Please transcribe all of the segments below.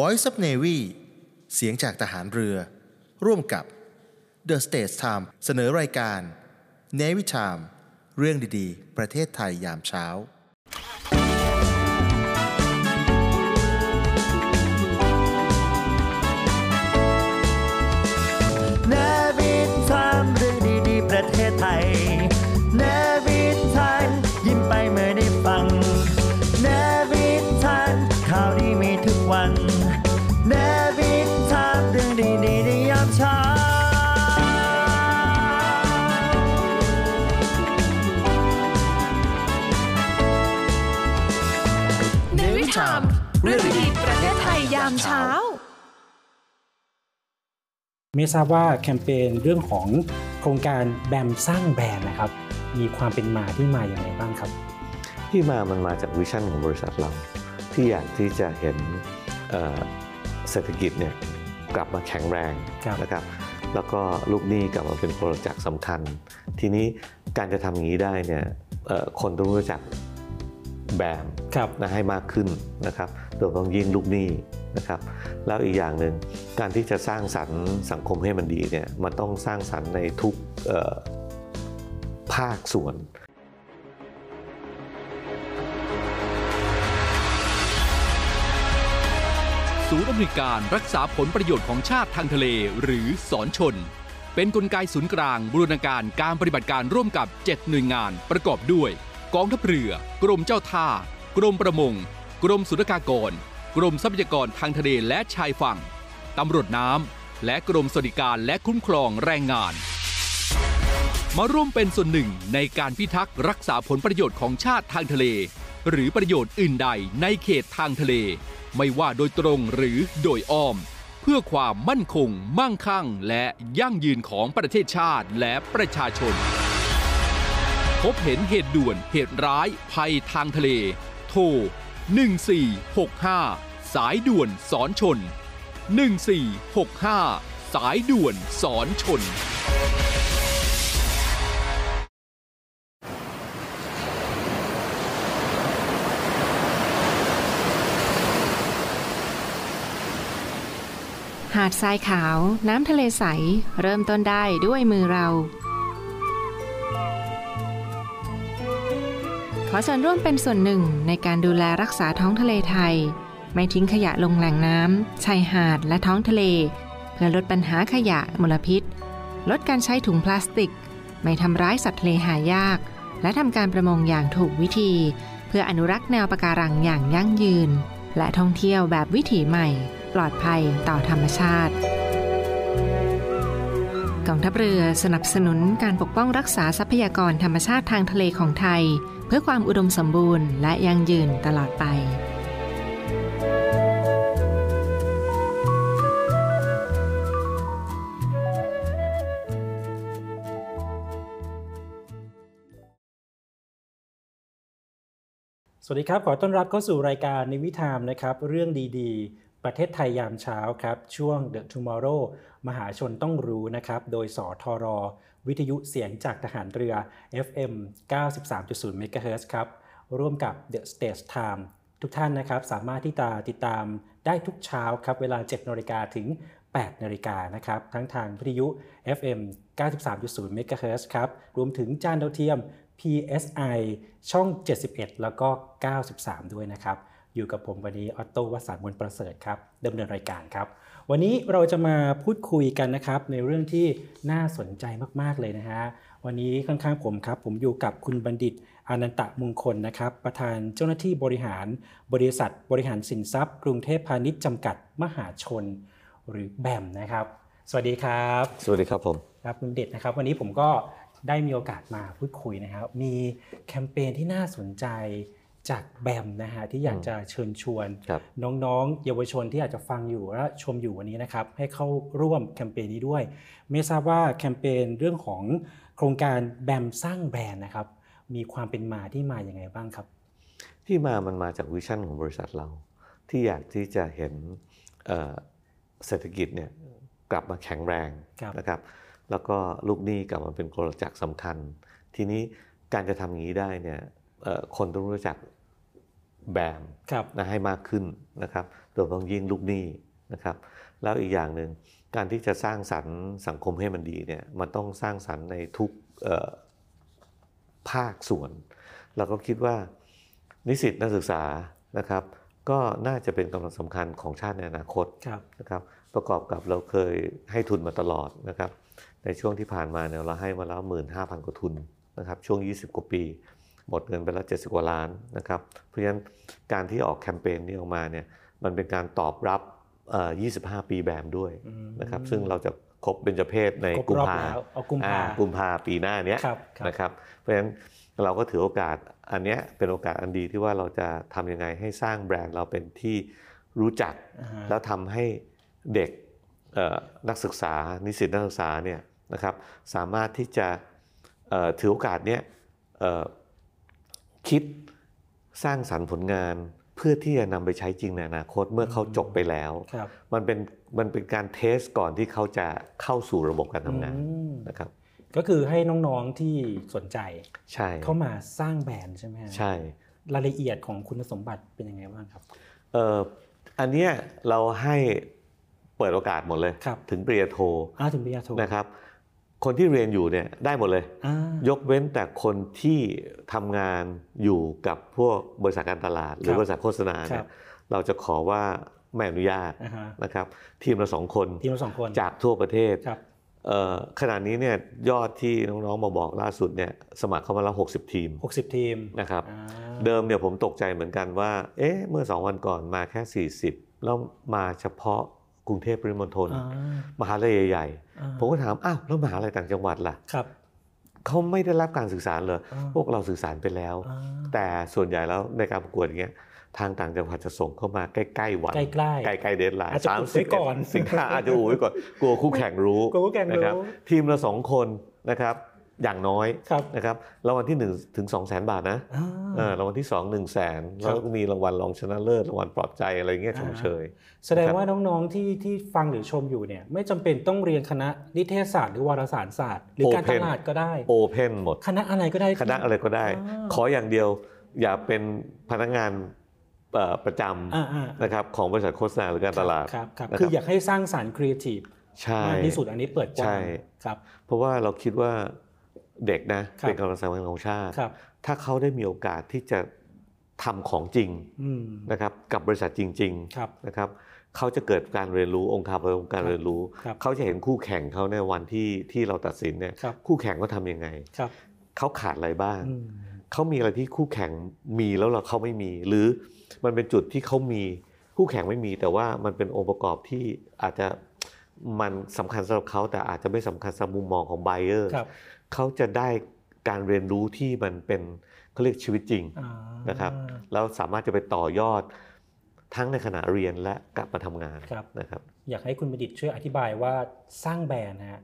Voice of Navy เสียงจากทหารเรือ ร่วมกับ The States Time เสนอรายการ Navy Time เรื่องดีๆ ประเทศไทยยามเช้า เช้า ไม่ทราบว่าแคมเปญเรื่องของโครงการแบมสร้างแบรนด์นะครับ มีความเป็นมาที่มาอย่างไรบ้างครับ ที่มามันมาจากวิชั่นของบริษัทเรา ที่อยากที่จะเห็นเอ่อเศรษฐกิจเนี่ยกลับมาแข็งแรงครับนะครับแล้วก็ลูกหนี้กลับมาเป็นโปรจักษ์สำคัญ ทีนี้การจะทำอย่างนี้ได้เนี่ยเอ่อคนต้องรู้จัก แบรนด์ครับนะให้มากขึ้นนะครับโดยเฉพาะยิ่งลูกหนี้นะครับ แล้วอีกอย่างหนึ่งการที่จะสร้างสรรค์สังคมให้มันดีเนี่ยมันต้องสร้างสรรค์ในทุกเอ่อภาคส่วนศูนย์อำนวยการรักษาผลประโยชน์ของชาติทางทะเลหรือสอนชน เป็นนกลไกศูนย์กลางบูรณาการการปฏิบัติการร่วมกับ 7 หน่วยงานประกอบด้วย กองทัพเรือ กรมเจ้าท่า กรมประมง กรมศุลกากร กรมทรัพยากรทางทะเลและชายฝั่ง ตำรวจน้ำ และกรมสวัสดิการและคุ้มครองแรงงาน มาร่วมเป็นส่วนหนึ่งในการพิทักษ์รักษาผลประโยชน์ของชาติทางทะเล หรือประโยชน์อื่นใดในเขตทางทะเล ไม่ว่าโดยตรงหรือโดยอ้อม เพื่อความมั่นคง มั่งคั่ง และยั่งยืนของประเทศชาติและประชาชน พบเห็นเหตุด่วนเหตุร้าย ภัยทางทะเล โทร 1465 สายด่วนสอนชน 1465 สายด่วนสอนชน หาดทรายขาว น้ำทะเลใส เริ่มต้นได้ด้วยมือเรา อส่วนร่วมเป็นส่วนหนึ่งในการดูแลรักษาท้องทะเลไทย ไม่ทิ้งขยะลงแหล่งน้ำชายหาดและท้องทะเล เพื่อลดปัญหาขยะมลพิษ ลดการใช้ถุงพลาสติก ไม่ทำร้ายสัตว์ทะเลหายาก และทำการประมงอย่างถูกวิธี เพื่ออนุรักษ์แนวปะการังอย่างยั่งยืน และท่องเที่ยวแบบวิถีใหม่ ปลอดภัยต่อธรรมชาติ กองทัพเรือสนับสนุนการปกป้องรักษาทรัพยากรธรรมชาติทางทะเลของไทย เพื่อความอุดมสมบูรณ์และยั่งยืนตลอดไปสวัสดีครับ ขอต้อนรับเข้าสู่รายการในวิธามนะครับ เรื่องดีๆ ประเทศไทยยามเช้าครับ ช่วง The Tomorrow มหาชนต้องรู้นะครับ โดยสทร วิทยุเสียงจากทหารเรือ FM 93.0 MHz ครับ ร่วมกับ The Stage Time ทุกท่านนะครับ สามารถที่จะติดตามได้ทุกเช้าครับ เวลา 7นาฬิกาถึง 8นาฬิกานะครับ ทั้งทางวิทยุ FM 93.0 MHz ครับ รวมถึงจานดาวเทียม PSI ช่อง 71 แล้วก็ 93 ด้วยนะครับ อยู่กับผมวันนี้ออตโตวสันต์มนต์ประเสริฐครับดำเนินรายการครับ วันนี้เราจะมาพูดคุยกันนะครับในเรื่องที่น่าสนใจมากๆเลยนะฮะวันนี้ข้างๆผมครับ ผมอยู่กับคุณบัณฑิตอานันตะมงคลนะครับ ประธานเจ้าหน้าที่บริหารบริษัท บริหารสินทรัพย์ กรุงเทพพาณิชย์จำกัดมหาชน หรือแบมนะครับ สวัสดีครับ สวัสดีครับผมครับคุณเด็ดนะครับ วันนี้ผมก็ได้มีโอกาสมาพูดคุยนะครับ มีแคมเปญที่น่าสนใจ จากแบมนะฮะที่อยากจะเชิญชวนครับน้องๆ เยาวชนที่อาจจะฟังอยู่และชมอยู่วันนี้นะครับ ให้เข้าร่วมแคมเปญนี้ด้วย ไม่ทราบว่าแคมเปญเรื่องของโครงการแบมสร้างแบรนด์นะครับ มีความเป็นมาที่มาอย่างไงบ้างครับ ที่มามันมาจากวิชั่นของบริษัทเรา ที่อยากที่จะเห็นเอ่อเศรษฐกิจเนี่ยกลับมาแข็งแรงครับนะครับ แล้วก็ลูกหนี้กลับมาเป็นโปรจักษ์สำคัญ ทีนี้การจะทำอย่างนี้ได้เนี่ยเอ่อคนต้องรู้จัก แบมครับนะให้มากขึ้นนะครับโดยเฉพาะยิ่งลูกหนี้นะครับแล้วอีกอย่างหนึ่งการที่จะสร้างสรรค์สังคมให้มันดีเนี่ยมันต้องสร้างสรรค์ในทุกเอ่อภาคส่วน เราก็คิดว่านิสิตนักศึกษานะครับ ก็น่าจะเป็นกำลังสำคัญของชาติในอนาคตครับนะครับ ประกอบกับเราเคยให้ทุนมาตลอดนะครับ ในช่วงที่ผ่านมาเนี่ยเราให้มาแล้ว 15,000 กว่าทุนนะครับ ช่วง 20 กว่าปี หมดเงินไปแล้ว70กว่าล้านนะครับ เพราะฉะนั้นการที่ออกแคมเปญนี้ออกมาเนี่ยมันเป็นการตอบรับเอ่อ25 ปีแบมด้วยนะครับ ซึ่งเราจะครบเบญจเพศในครบกุมรอบภาแล้วเอากุมภาอ่กุมภาปีหน้าเนี้ยครับครับนะครับ เพราะฉะนั้นเราก็ถือโอกาสอันเนี้ยเป็นโอกาสอันดีที่ว่าเราจะทำยังไงให้สร้างแบรนด์เราเป็นที่รู้จักอ่าฮะแล้วทำให้เด็กเอ่อนักศึกษานิสิตนักศึกษาเนี่ยนะครับสามารถที่จะเอ่อถือโอกาสเนี้ยเอ่อ คิดสร้างสรรค์ผลงานเพื่อที่จะนำไปใช้จริงในอนาคตเมื่อเขาจบไปแล้วครับมันเป็นมันเป็นการเทสก่อนที่เขาจะเข้าสู่ระบบการทำงานอืมนะครับ ก็คือให้น้องๆที่สนใจใช่เข้ามาสร้างแบรนด์ใช่ไหมฮะใช่รายละเอียดของคุณสมบัติเป็นยังไงบ้างครับเอ่ออันเนี้ยเราให้เปิดโอกาสหมดเลยครับถึงปริญญาโทอ้าถึงปริญญาโทนะครับ คนที่เรียนอยู่เนี่ยได้หมดเลยอ่ายกเว้นแต่คนที่ทำงานอยู่กับพวกบริษัทการตลาด หรือบริษัทโฆษณาคเนี่รัยบเราจะขอว่าไม่อนุญาตอ่าฮะนะครับทีมละสองคนทีมละสองคนจากทั่วประเทศครับเอ่อขณะนี้เนี่ยยอดที่น้องๆมาบอกล่าสุดเนี่ยสมัครเข้ามาแล้ว60 ทีม 60 ทีมนะครับอ่าเดิมเนี่ยผมตกใจเหมือนกันว่าเอ๊ะเมื่อ 2 วันก่อนมาแค่ 40 แล้วมาเฉพาะ กรุงเทพปริมณฑลอ่ามหาลัยใหญ่อ่าๆผมก็ถามอ้าวแล้วมหาลัยต่างจังหวัดล่ะครับเขาไม่ได้รับการสื่อสารเลยอ่าพวกเราสื่อสารไปแล้วอ่าแต่ส่วนใหญ่แล้วในการประกวดอย่างเงี้ยทางต่างจังหวัดจะส่งเข้ามาใกล้ๆวันใกล้ๆใกล้ๆเดทไลน์อาจจะอุบไว้ก่อนสิงหาอาจจะอูไว้ก่อนกลัวคู่แข่งรู้กลัวคู่แข่งรู้นะครับทีมละสองคนนะครับ อย่างน้อยครับนะครับรางวัลที่1ถึง2แสนบาทนะอ่าเออรางวัลที่ 2 1 0 0 0 0แสนครับแล้วก็มีรางวัลรองชนะเลิศรางวัลปลอบใจอะไรเงี้ยชมเชย แสดงว่าน้องๆที่ที่ฟังหรือชมอยู่เนี่ยไม่จำเป็นต้องเรียนคณะนิเทศศาสตร์หรือวารสารศาสตร์หรือการต Open ลาดก็ได้โอเพนหมดคณะอะไรก็ได้คณะอะไรก็ได้อ่าขออย่างเดียวอย่าเป็นพนักงานเอ่อประจอ่าอ่าำนะครับของบริษัทโฆษณาหรือการตลาดครับครับนะครับคืออยากให้สร้างสารรค์ครีเอทีฟใช่มากที่สุดอันนี้เปิดกว้าใช่งครับเพราะว่าเราคิดว่า เด็กนะครับเป็นกำลังสำคัญของชาติครับถ้าเขาได้มีโอกาสที่จะทำของจริงอืมนะครับกับบริษัทจริงครับๆนะครับเขาจะเกิดการเรียนรู้องค์คาพยพของการครับเรียนรู้ครับเขาจะเห็นคู่แข่งเขาในวันที่ที่เราตัดสินเนี่ยครับคู่แข่งเขาทำยังไงครับเขาขาดอะไรบ้างอืมเขามีอะไรที่คู่แข่งมีแล้วเราเขาไม่มี หรือมันเป็นจุดที่เขามีคู่แข่งไม่มี แต่ว่ามันเป็นองค์ประกอบที่อาจจะมันสำคัญสำหรับเขาแต่อาจจะไม่สำคัญสำหรับมุมมองของไบเออร์ครับ เขาจะได้การเรียนรู้ที่มันเป็นเขาเรียกชีวิตจริงอ่านะครับแล้วสามารถจะไปต่อยอดทั้งในขณะเรียนและกลับมาทำงานครับนะครับ อยากให้คุณบัณฑิตช่วยอธิบายว่าสร้างแบรนด์นะฮะ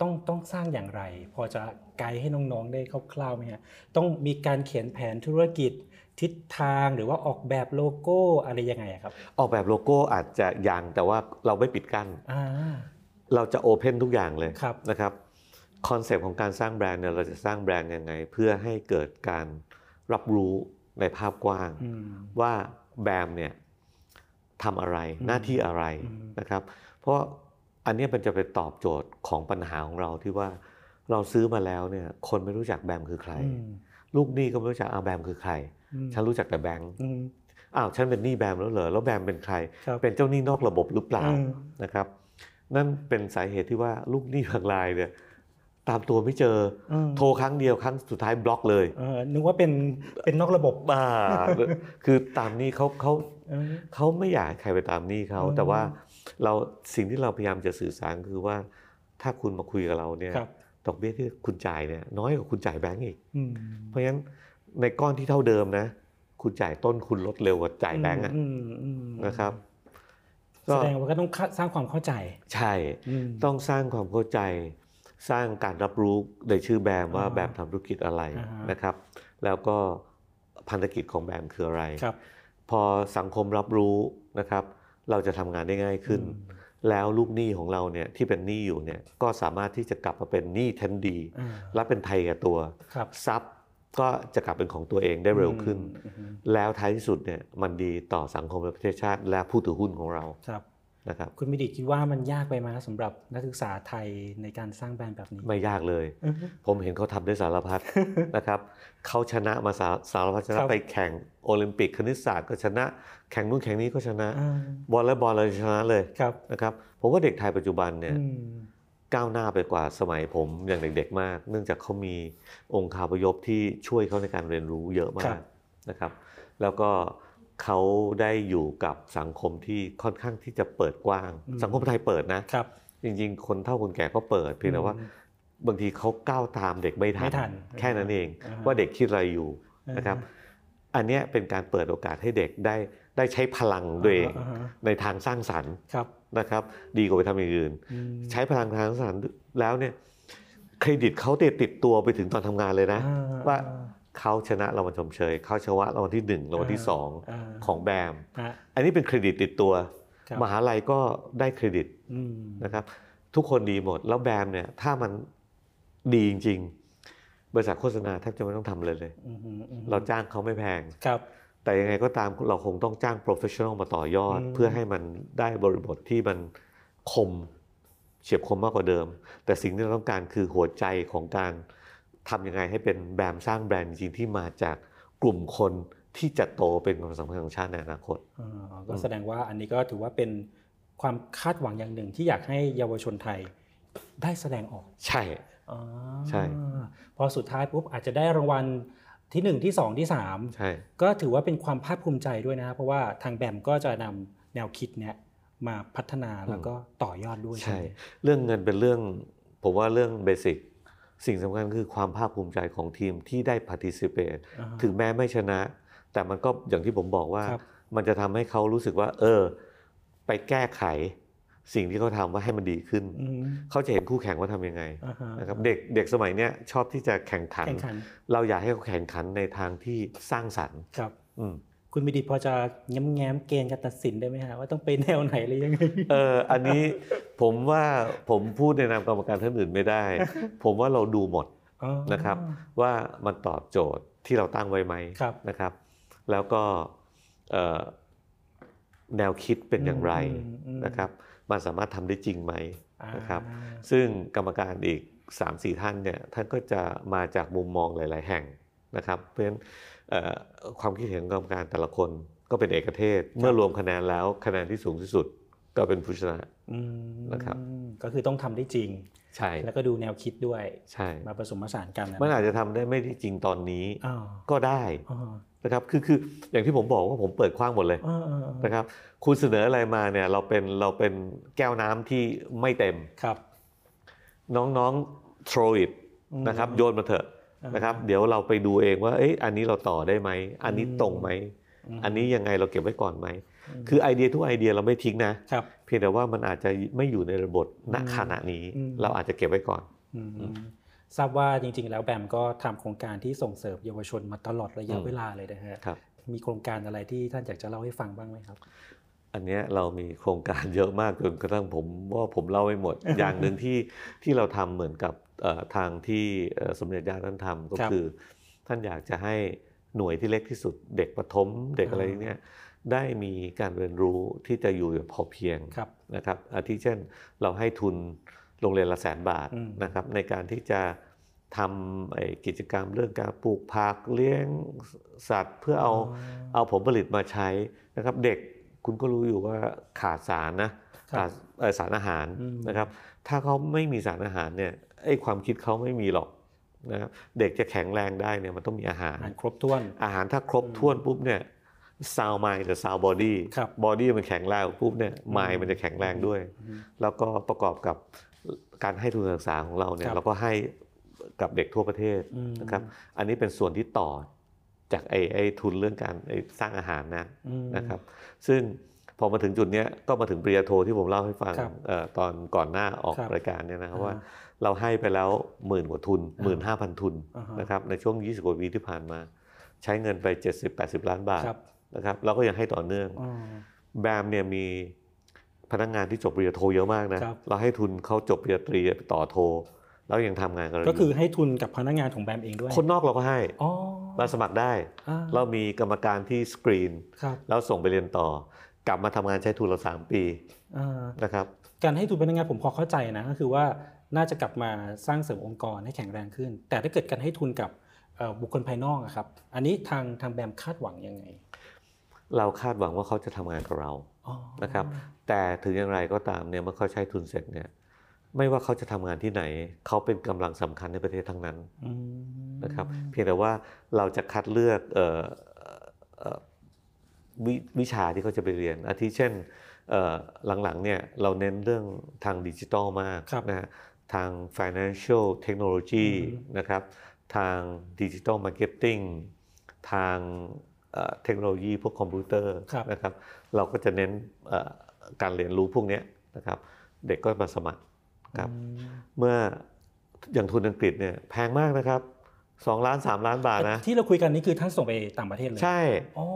ต้องต้องสร้างอย่างไร พอจะไกด์ให้น้องๆได้คร่าวๆไหมฮะต้องมีการเขียนแผนธุรกิจทิศทางหรือว่าออกแบบโลโก้อะไรยังไงอะครับ ออกแบบโลโก้อาจจะยังแต่ว่าเราไม่ปิดกั้นอ่าเราจะ open ทุกอย่างเลยครับนะครับ concept ของการสร้างแบรนด์เนี่ยเราจะสร้างแบรนด์ยังไง เพื่อให้เกิดการรับรู้ในภาพกว้างอืมว่าแบรนด์เนี่ยทำอะไรอืมหน้าที่อะไรอืมนะครับ เพราะอันเนี้ยมันจะไปตอบโจทย์ของปัญหาของเราที่ว่าเราซื้อมาแล้วเนี่ยคนไม่รู้จักแบมคือใครอืมลูกหนี้ก็ไม่รู้จักอาแบมคือใครอืมฉันรู้จักแต่แบงค์อืมอ้าวฉันเป็นหนี้แบมแล้วเหรอแล้วแบมเป็นใครครับเป็นเจ้าหนี้นอกระบบหรือเปล่าอืมนะครับ นั่นเป็นสาเหตุที่ว่าลูกหนี้บางรายเนี่ย ตามตัวไม่เจออมโทรครั้งเดียวครั้งสุดท้ายบล็อกเลยเออนึกว่าเป็นเป็นนอกระบบบ้าคือตามหนี้เขาเขาเออเขาไม่อยากให้ใครไปตามหนี้เขาอืมแต่ว่าเราสิ่งที่เราพยายามจะสื่อสารคือว่า ถ้าคุณมาคุยกับเราเนี่ยครับดอกเบี้ยที่คุณจ่ายเนี่ยน้อยกว่าคุณจ่ายแบงก์อีกอืมเพราะฉะนั้นในก้อนที่เท่าเดิมนะ คุณจ่ายต้นคุณลดเร็วกว่าจ่ายแบงก์อะอืมอืมนะครับแสดงว่าก็ต้องสร้างความเข้าใจ ใช่อืมต้องสร้างความเข้าใจ สร้างการรับรู้ในชื่อแบรนด์ว่าอ่าแบรนด์ทำธุรกิจอะไรอ่าฮะนะครับ แล้วก็พันธกิจของแบรนด์คืออะไรครับพอสังคมรับรู้นะครับ เราจะทำงานได้ง่ายขึ้นอืมแล้วลูกหนี้ของเราเนี่ยที่เป็นหนี้อยู่เนี่ยก็สามารถที่จะกลับมาเป็นหนี้แทนดีอ่าและเป็นไทยกับตัวครับซับก็จะกลับเป็นของตัวเองได้เร็วขึ้นอืมอืมแล้วท้ายที่สุดเนี่ยมันดีต่อสังคมและประเทศชาติและผู้ถือหุ้นของเราครับ นะครับคุณมิดิคิดว่ามันยากไปไหมสำหรับนักศึกษาไทยในการสร้างแบรนด์แบบนี้ ไม่ยากเลยอือฮึผมเห็นเขาทำได้สารพัดนะครับเขาชนะมาสาสารพัดชคนะรับไปแข่งโอลิมปิกคณิตศาสตร์ก็ชนะ แข่งนู่นแข่งนี้ก็ชนะอ่าบอลและบอลเราชนะเลยครับนะครับผมว่าเด็กไทยปัจจุบันเนี่ยอืมก้าวหน้าไปกว่าสมัยผมอย่างเด็ก ๆ มาก เนื่องจากเขามีองค์คาพยพที่ช่วยเขาในการเรียนรู้เยอะครัมากบนะครับ แล้วก็ เขาได้อยู่กับสังคมที่ค่อนข้างที่จะเปิดกว้าง สังคมไทยเปิดนะครับ จริงๆ คนเฒ่าคนแก่ก็เปิดเพียงแต่ว่าอืมบางทีเขาก้าวตามเด็กไม่ทัไม่ทันแค่นั้นเองอ่าฮะว่าเด็กคิดอะไรอยู่อ่านนะครับ อันเนี้ยเป็นการเปิดโอกาสให้เด็กได้ได้ใช้พลังตัวเองอ่าฮะในทางสร้างสรรค์ครับนะครับ ดีกว่าไปทำอย่างอื่นอืมใช้พลังทางสร้างสรรค์แล้วเนี่ยเครดิตเขาติดติดตัวไปถึงตอนทำงานเลยนะอ่ว่า เขาชนะรางวัลชมเชยเขาชนะรางวัลที่หนึ่งรางวัลที่สองาของแบมฮะอันนี้เป็นเครดิตติดตัวครับมหาลัยก็ได้เครดิตอืมนะครับ ทุกคนดีหมดแล้วแบมเนี่ยถ้ามันดีจริง ๆ บริษัทโฆษณาแทบจะไม่ต้องทำเลยเลยอืมอืมอืมเราจ้างเขาไม่แพงครับ แต่ยังไงก็ตามเราคงต้องจ้าง professional มาต่อยอดอืมเพื่อให้มันได้บริบทที่มันคมเฉียบคมมากกว่าเดิม แต่สิ่งที่เราต้องการคือหัวใจของการ ทำยังไงให้เป็นแบรนด์สร้างแบรนด์จริงๆที่มาจากกลุ่มคนที่จะโตเป็นความสำคัญของชาติในอนาคตอ่าก็แสดงว่าอันนี้ก็ถือว่าเป็นความคาดหวังอย่างหนึ่งที่อยากให้เยาวชนไทยได้แสดงออก ใช่อ่าใช่ พอสุดท้ายปุ๊บอาจจะได้รางวัลที่หนึ่งที่สองที่สามใช่ก็ถือว่าเป็นความภาคภูมิใจด้วยนะ เพราะว่าทางแบมก็จะนำแนวคิดเนี้ยมาพัฒนาแล้วก็ต่อยอดด้วยใช่ไหมเรื่องเงินเป็นเรื่อง ผมว่าเรื่องเบสิก สิ่งสำคัญคือความภาคภูมิใจของทีมที่ได้ participate อ่าถึงแม้ไม่ชนะ แต่มันก็อย่างที่ผมบอกว่าครับมันจะทำให้เขารู้สึกว่า เออ ไปแก้ไขสิ่งที่เขาทำว่าให้มันดีขึ้นอืมเขาจะเห็นคู่แข่งว่าทำยังไงอ่าฮะนะครับเด็กเด็กสมัยเนี้ยชอบที่จะแข่งขันแข่งขัน เราอยากให้เขาแข่งขันในทางที่สร้างสรรค์ครับอืม คุณมิดิพอจะแง้มแง้มๆเกณฑ์การตัดสินได้ไหมฮะว่าต้องไปแนวไหนหรือยังไงเอออันนี้ผมว่าผมพูดในนามกรรมการท่านอื่นไม่ได้ ผมว่าเราดูหมดอ๋อนะครับว่ามันตอบโจทย์ที่เราตั้งไว้ไหมครับนะครับ แล้วก็เอ่อแนวคิดเป็นอย่างไรอืมอืมนะครับ มันสามารถทำได้จริงไหมอ่านะครับ ซึ่งกรรมการอีก 3-4 ท่านเนี่ยท่านก็จะมาจากมุมมองหลาย ๆ แห่งนะครับ เพราะฉะนั้นเอ่อ ความคิดเห็นของกรรมการแต่ละคนก็เป็นเอกเทศ เมื่อรวมคะแนนแล้วคะแนนที่สูงที่สุดก็เป็นผู้ชนะอืมนะครับก็คือต้องทำได้จริง ใช่ แล้วก็ดูแนวคิดด้วยใช่มาผสมผสานกันนะมันอาจจะทำได้ไม่ได้จริงตอนนี้อ๋อก็ได้อ๋อนะครับคือคืออย่างที่ผมบอกว่าผมเปิดกว้างหมดเลยอ๋ออ๋ออ๋อนะครับ คุณเสนออะไรมาเนี่ยเราเป็นเราเป็นแก้วน้ำที่ไม่เต็มครับ น้องๆ throw it อืมนะครับโยนมาเถอะอ่า นนะครับ เดี๋ยวเราไปดูเองว่าเอ้ยอันนี้เราต่อได้ไหมอันนี้อืมตรงไหมอืมอันนี้ยังไงเราเก็บไว้ก่อนไหมคือไอเดียทุกไอเดียเราไม่ทิ้งนะครับเพียงแต่ว่ามันอาจจะไม่อยู่ในระบบณอืมขณะนี้อืมเราอาจจะเก็บไว้ก่อนอืมทราบว่าจริง ๆ แล้วแบมก็ทำโครงการที่ส่งเสริมเยาวชนมาตลอดระยะอืมเวลาเลยนะฮะครับมีโครงการอะไรที่ท่านอยากจะเล่าให้ฟังบ้างไหมครับ อันเนี้ยเรามีโครงการเยอะมากจนกระทั่งผมว่าผมเล่าไม่หมด อย่างหนึ่งที่ที่เราทำเหมือนกับเอ่อ ทางที่เอ่อสมเด็จย่าท่านทำก็ครับคือ ท่านอยากจะให้หน่วยที่เล็กที่สุด เด็กประถมเด็กอะไรเนี่ยได้มีการเรียนรู้ที่จะอยู่แบบพอเพียงครับนะครับอาทิเช่นเราให้ทุนโรงเรียนละแสนบาทอืมนะครับในการที่จะทำไอ้กิจกรรมเรื่องการปลูกผักเลี้ยงสัตว์ เพื่อเอาเอาผลผลิตมาใช้นะครับเด็กคุณก็รู้อยู่ว่าขาดสารนะครับขาดเอ่อสารอาหารอืมนะครับ ถ้าเขาไม่มีสารอาหารเนี่ยไอ้ความคิดเขาไม่มีหรอกนะครับเด็กจะแข็งแรงได้เนี่ยมันต้องมีอาหารอ่าครบถ้วน อาหารถ้าครบถ้วนปุ๊บเนี่ย sound mind กับ sound body ครับ body มันแข็งแรงปุ๊บเนี่ยมายมันจะแข็งแรงด้วย แล้วก็ประกอบกับการให้ทุนการศึกษาของเราเนี่ครับเราก็ให้กับเด็กทั่วประเทศอืมนะครับ อันนี้เป็นส่วนที่ต่อจากไอ้ไอ้ทุนเรื่องการไอ้สร้างอาหารนะอืมนะครับ ซึ่ง พอมาถึงจุดเนี้ยก็มาถึงปริญญาโทที่ผมเล่าให้ฟังครับเอ่อตอนก่อนหน้าออกครับรายการเนี่ยนะครับอ่าว่าเราให้ไปแล้วหมื่นกว่าทุนหมื่นห้าพันทุนอ่าฮะนะครับในช่วง 20 กว่าปีที่ผ่านมา ใช้เงินไป 70-80 ล้านบาทครับนะครับเราก็ยังให้ต่อเนื่องอ๋อแบมเนี่ยมีพนักงานที่จบปริญญาโทเยอะมากนะครับเราให้ทุนเขาจบปริญญาตรีไปต่อโทเรายังทำงานกันก็คือให้ทุนกับพนักงานของแบมเองด้วย คนนอกเราก็ให้อ๋อมาสมัครได้อ่าเรามีกรรมการที่สกรีนครับแล้วส่งไปเรียนต่อ กลับมาทำงานใช้ทุนเราสามปีอ่านะครับการให้ทุนพนักงานผมพอเข้าใจนะก็คือว่าน่าจะกลับมาสร้างเสริมองค์กรให้แข็งแรงขึ้น แต่ถ้าเกิดการให้ทุนกับเอ่อบุคคลภายนอกอะครับ อันนี้ทางทางแบมคาดหวังยังไง เราคาดหวังว่าเขาจะทำงานกับเราอ๋อนะครับ แต่ถึงอย่างไรก็ตามเนี่ยเมื่อเขาใช้ทุนเสร็จเนี่ย ไม่ว่าเขาจะทำงานที่ไหน เขาเป็นกำลังสำคัญในประเทศทั้งนั้นอืมนะครับ เพียงแต่ว่าเราจะคัดเลือกเอ่อเอ่อ วิชาที่เขาจะไปเรียน อาทิเช่นเอ่อหลังๆเนี่ยเราเน้นเรื่องทางดิจิทัลมากครับนะฮะทาง financial technology อืมนะครับทาง digital marketing ทางเอ่อเทคโนโลยีพวกคอมพิวเตอร์ครับนะครับเราก็จะเน้นเอ่อการเรียนรู้พวกเนี้ยนะครับเด็กก็มาสมัครครับอืมเมื่ออย่างทุนอังกฤษเนี่ยแพงมากนะครับ 2 ล้าน 3 ล้านบาทนะ ที่เราคุยกันนี่คือท่านส่งไปต่างประเทศเลย ใช่อ๋อ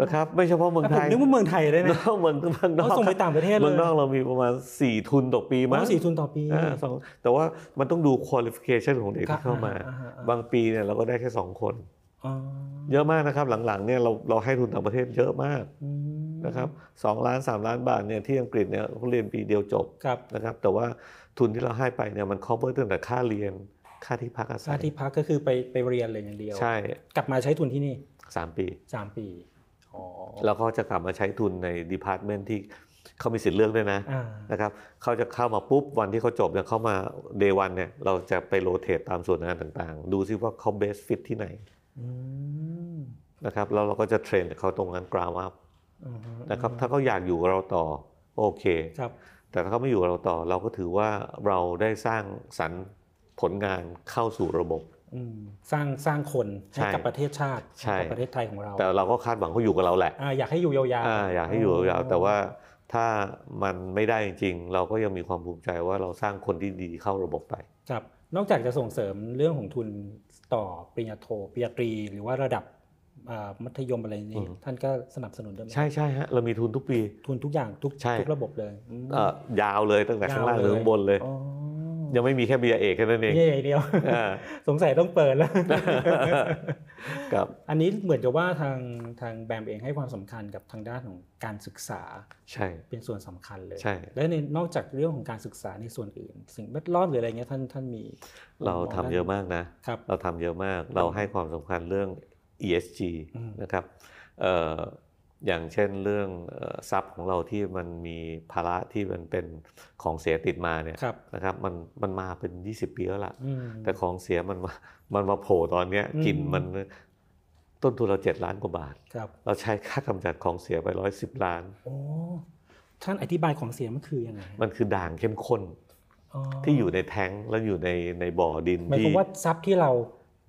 นะครับไม่เฉพาะเมืองแต่ไทผมยนึกว่าเมืองไทยเลยนนะอกเมืองเมืองนอกเขาส่งไปต่างประเทศเลยเมืองนอกเรามีประมาณ 4 ทุนต่อปีมั้งอ๋อสี่ทุนต่อปีอ่าสองแต่ว่ามันต้องดู qualification ของเด็กครับที่เข้ามาอ่าอ่าอ่าบางปีเนี่ยเราก็ได้แค่ 2 คนอ๋อเยอะมากนะครับหลังๆเนี่ยเราเราให้ทุนต่างประเทศเยอะมากอืมนะครับสองล้าน 3 ล้านบาทเนี่ยที่อังกฤษเนี่ยเขาเรียนปีเดียวจบครับนะครับแต่ว่าทุนที่เราให้ไปเนี่ยมัน cover ตั้งแต่ค่าเรียน ค่าที่พักอาศัยค่าที่พักก็คือไปไปเรียนเลยอย่างเดียว ใช่ กลับมาใช้ทุนที่นี่ 3 ปีสามปีอ๋อแล้วก็จะกลับมาใช้ทุนใน department ที่เขามีสิทธิ์เลือกด้วยนะอ่านะครับเขาจะเข้ามาปุ๊บวันที่เขาจบเนี่ยเข้ามาday one เนี่ยเราจะไป rotate ตามส่วนงานต่างๆ ดูซิว่าเขา best fit ที่ไหนอืมนะครับแล้วเราก็จะ train เขาตรงนั้น grow upอืมนะครับถ้าเขาอยากอยู่กับเราต่อโอเคครับแต่ถ้าเขาไม่อยู่กับเราต่อเราก็ถือว่าเราได้สร้างสรรค์ ผลงานเข้าสู่ระบบอืมสร้างสร้างคนให้ใช่กับประเทศชาติใช่ให้กับประเทศไทยของเรา แต่เราก็คาดหวังเขาอยู่กับเราแหละอ่าอยากให้อยู่ยาวๆอ่าอยากให้อยู่ยาวๆแต่ว่าถ้ามันไม่ได้จริงๆเราก็ยังมีความภูมิใจว่าเราสร้างคนที่ดีเข้าระบบไปครับนอกจากจะส่งเสริมเรื่องของทุนต่อปริญญาโทปริญญาตรี หรือว่าระดับอ่ามัธยมอะไรอืนี่มท่านก็สนับสนุนด้วยไหมใช่ใช่ฮะเรามีทุนทุกปี ทุนทุกอย่างทุกใช่ทุกระบบเลยอืมเอ่อยาวเลยตั้งแต่ข้างล่างยถึวงข้างบนเลยอ๋อ ยังไม่มีแค่บีเอกแค่นั้นเองนี่อย่างเดียวอ่าสงสัยต้องเปิดแล้วครับอันนี้เหมือนกับว่าทางทางแบมเองให้ความสำคัญกับทางด้านของการศึกษาใช่เป็นส่วนสำคัญเลยใช่และในนอกจากเรื่องของการศึกษาในส่วนอื่น สิ่งแวดล้อมหรืออะไรเงี้ยท่านท่านมี เราทำเยอะมากนะครับเราทำเยอะมากเราให้ความสำคัญเรื่อง ESG อืมนะครับเอ่ออย่างเช่นเรื่องเอ่อทรัพย์ของเราที่มันมีภาระที่มันเป็นของเสียติดมาเนี่ยครับนะครับมันมันมาเป็น 20 ปีแล้วล่ะอืมแต่ของเสียมันมามันมาโผล่ตอนเนี้ยอืมกลิ่นมันต้นทุนเราเจ็ดล้านกว่าบาทครับเราใช้ค่ากำจัดของเสียไปร้อยสิบล้านโอ้ท่านอธิบายของเสียมันคือยังไงมันคือด่างเข้มข้นที่อยู่ในแท้งแล้วอยู่ในในบ่อดินหมายที่ความว่าทรัพย์ที่เรา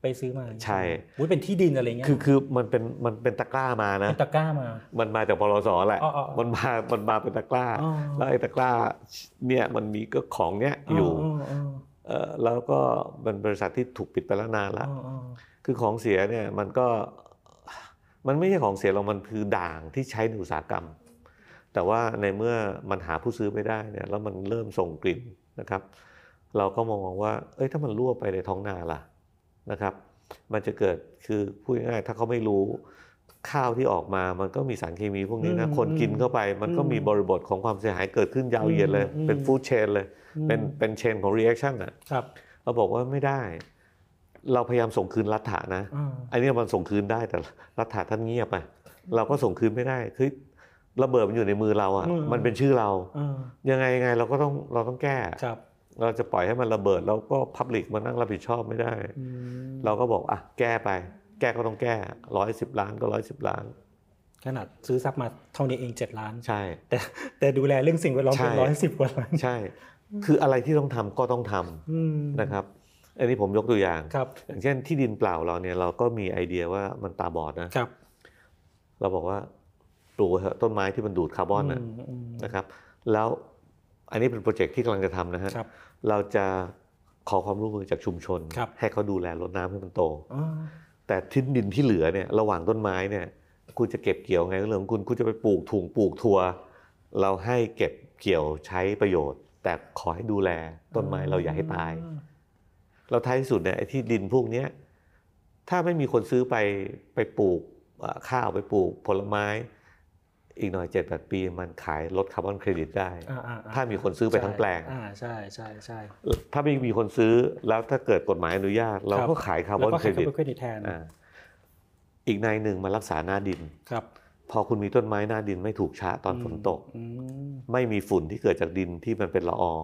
ไปซื้อมาใช่วุ้ยเป็นที่ดินอะไรเงี้ยคือคือมันเป็นมันเป็นตะกร้ามานะเป็นตะกร้ามา มันมาจากปลสแหละอ๋ออ๋ออ๋อมันมามันมาเป็นตะกร้าอ๋อแล้วไอ้ตะกร้าเนี่ยมันมีก็ของเนี้ยอยู่อ๋อเอ่อแล้วก็เป็นบริษัทที่ถูกปิดไปแล้วนานอ๋อละอ๋ออ๋อคือของเสียเนี่ยมันก็มันไม่ใช่ของเสียเรามันคือด่างที่ใช้ในอุตสาหกรรม แต่ว่าในเมื่อมันหาผู้ซื้อไม่ได้เนี่ยแล้วมันเริ่มส่งกลิ่นนะครับ เราก็มองว่า เอ้ยถ้ามันรั่วไปในท้องนาล่ะ นะครับ มันจะเกิดคือพูดง่ายๆถ้าเขาไม่รู้ข้าวที่ออกมา มันก็มีสารเคมีพวกนี้นะอืมคนกินเข้าไป มันก็อืมมีบริบทของความเสียหายเกิดขึ้นยาวเหยียดเลยอืมเป็นฟู้ดเชนเลย เป็นเป็นเชนของ reaction อะครับเราบอกว่าไม่ได้ เราพยายามส่งคืนรัฐานะอ่าอันนี้มันส่งคืนได้แต่รัฐาท่านเงียบไป เราก็ส่งคืนไม่ได้ คือระเบิดมันอยู่ในมือเราอะ มันเป็นชื่อเราอ่ายังไงยังไงเราก็ต้องเราต้องแก้ครับ เราจะปล่อยให้มันระเบิดแล้วก็พับลิกมานั่งรับผิดชอบไม่ได้อืมเราก็บอกอะแก้ไป แก้ก็ต้องแก้ร้อยสิบล้านก็ร้อยสิบล้าน ขนาดซื้อทรัพย์มาเท่านี้เองเจ็ดล้าน ใช่ แต่แต่ดูแลเรื่องสิ่งแวดล้อมเป็นใช่ร้อยสิบกว่าล้าน ใช่ คืออะไรที่ต้องทำก็ต้องทำอืมนะครับ อันนี้ผมยกตัวอย่างครับ อย่างเช่นที่ดินเปล่าเราเนี่ยเราก็มีไอเดียว่ามันตาบอดนะครับ เราบอกว่าปลูกเถอะต้นไม้ที่มันดูดคาร์บอนนะมอืมนะครับ แล้วอันนี้เป็นโปรเจกต์ที่กำลังจะทำนะฮะครับ เราจะขอความร่วมมือจากชุมชนครับให้เขาดูแลรดน้ำให้มันโตอ๋อแต่ที่ดินที่เหลือเนี่ยระหว่างต้นไม้เนี่ยคุณจะเก็บเกี่ยวไงก็เรื่องของคุณคุณจะไปปลูกถั่วปลูกงาเราให้เก็บเกี่ยวใช้ประโยชน์ แต่ขอให้ดูแลต้นไม้เราอย่าให้ตายแล้วท้ายที่สุดเนี่ยไอ้ที่ดินพวกเนี้ยถ้าไม่มีคนซื้อไปไปปลูกอ่าข้าวไปปลูกผลไม้ อีกหน่อยเจ็ดแปดปีมันขายลดคาร์บอนเครดิตได้อ่าอ่อ่ถ้ามีคนซื้อไปทั้งแปลงอ่าใช่ใช่ใช่ถ้าไม่มีคนซื้อแล้วถ้าเกิดกฎหมายอนุญาต เราก็ขายคาร์บอนแล้วก็ขายเครดิต carbon credit แทนอ่าอีกในหนึ่งมารักษาหน้าดินครับ พอคุณมีต้นไม้หน้าดินไม่ถูกชะตอนฝนตกอืมไม่มีฝุ่นที่เกิดจากดินที่มันเป็นละออง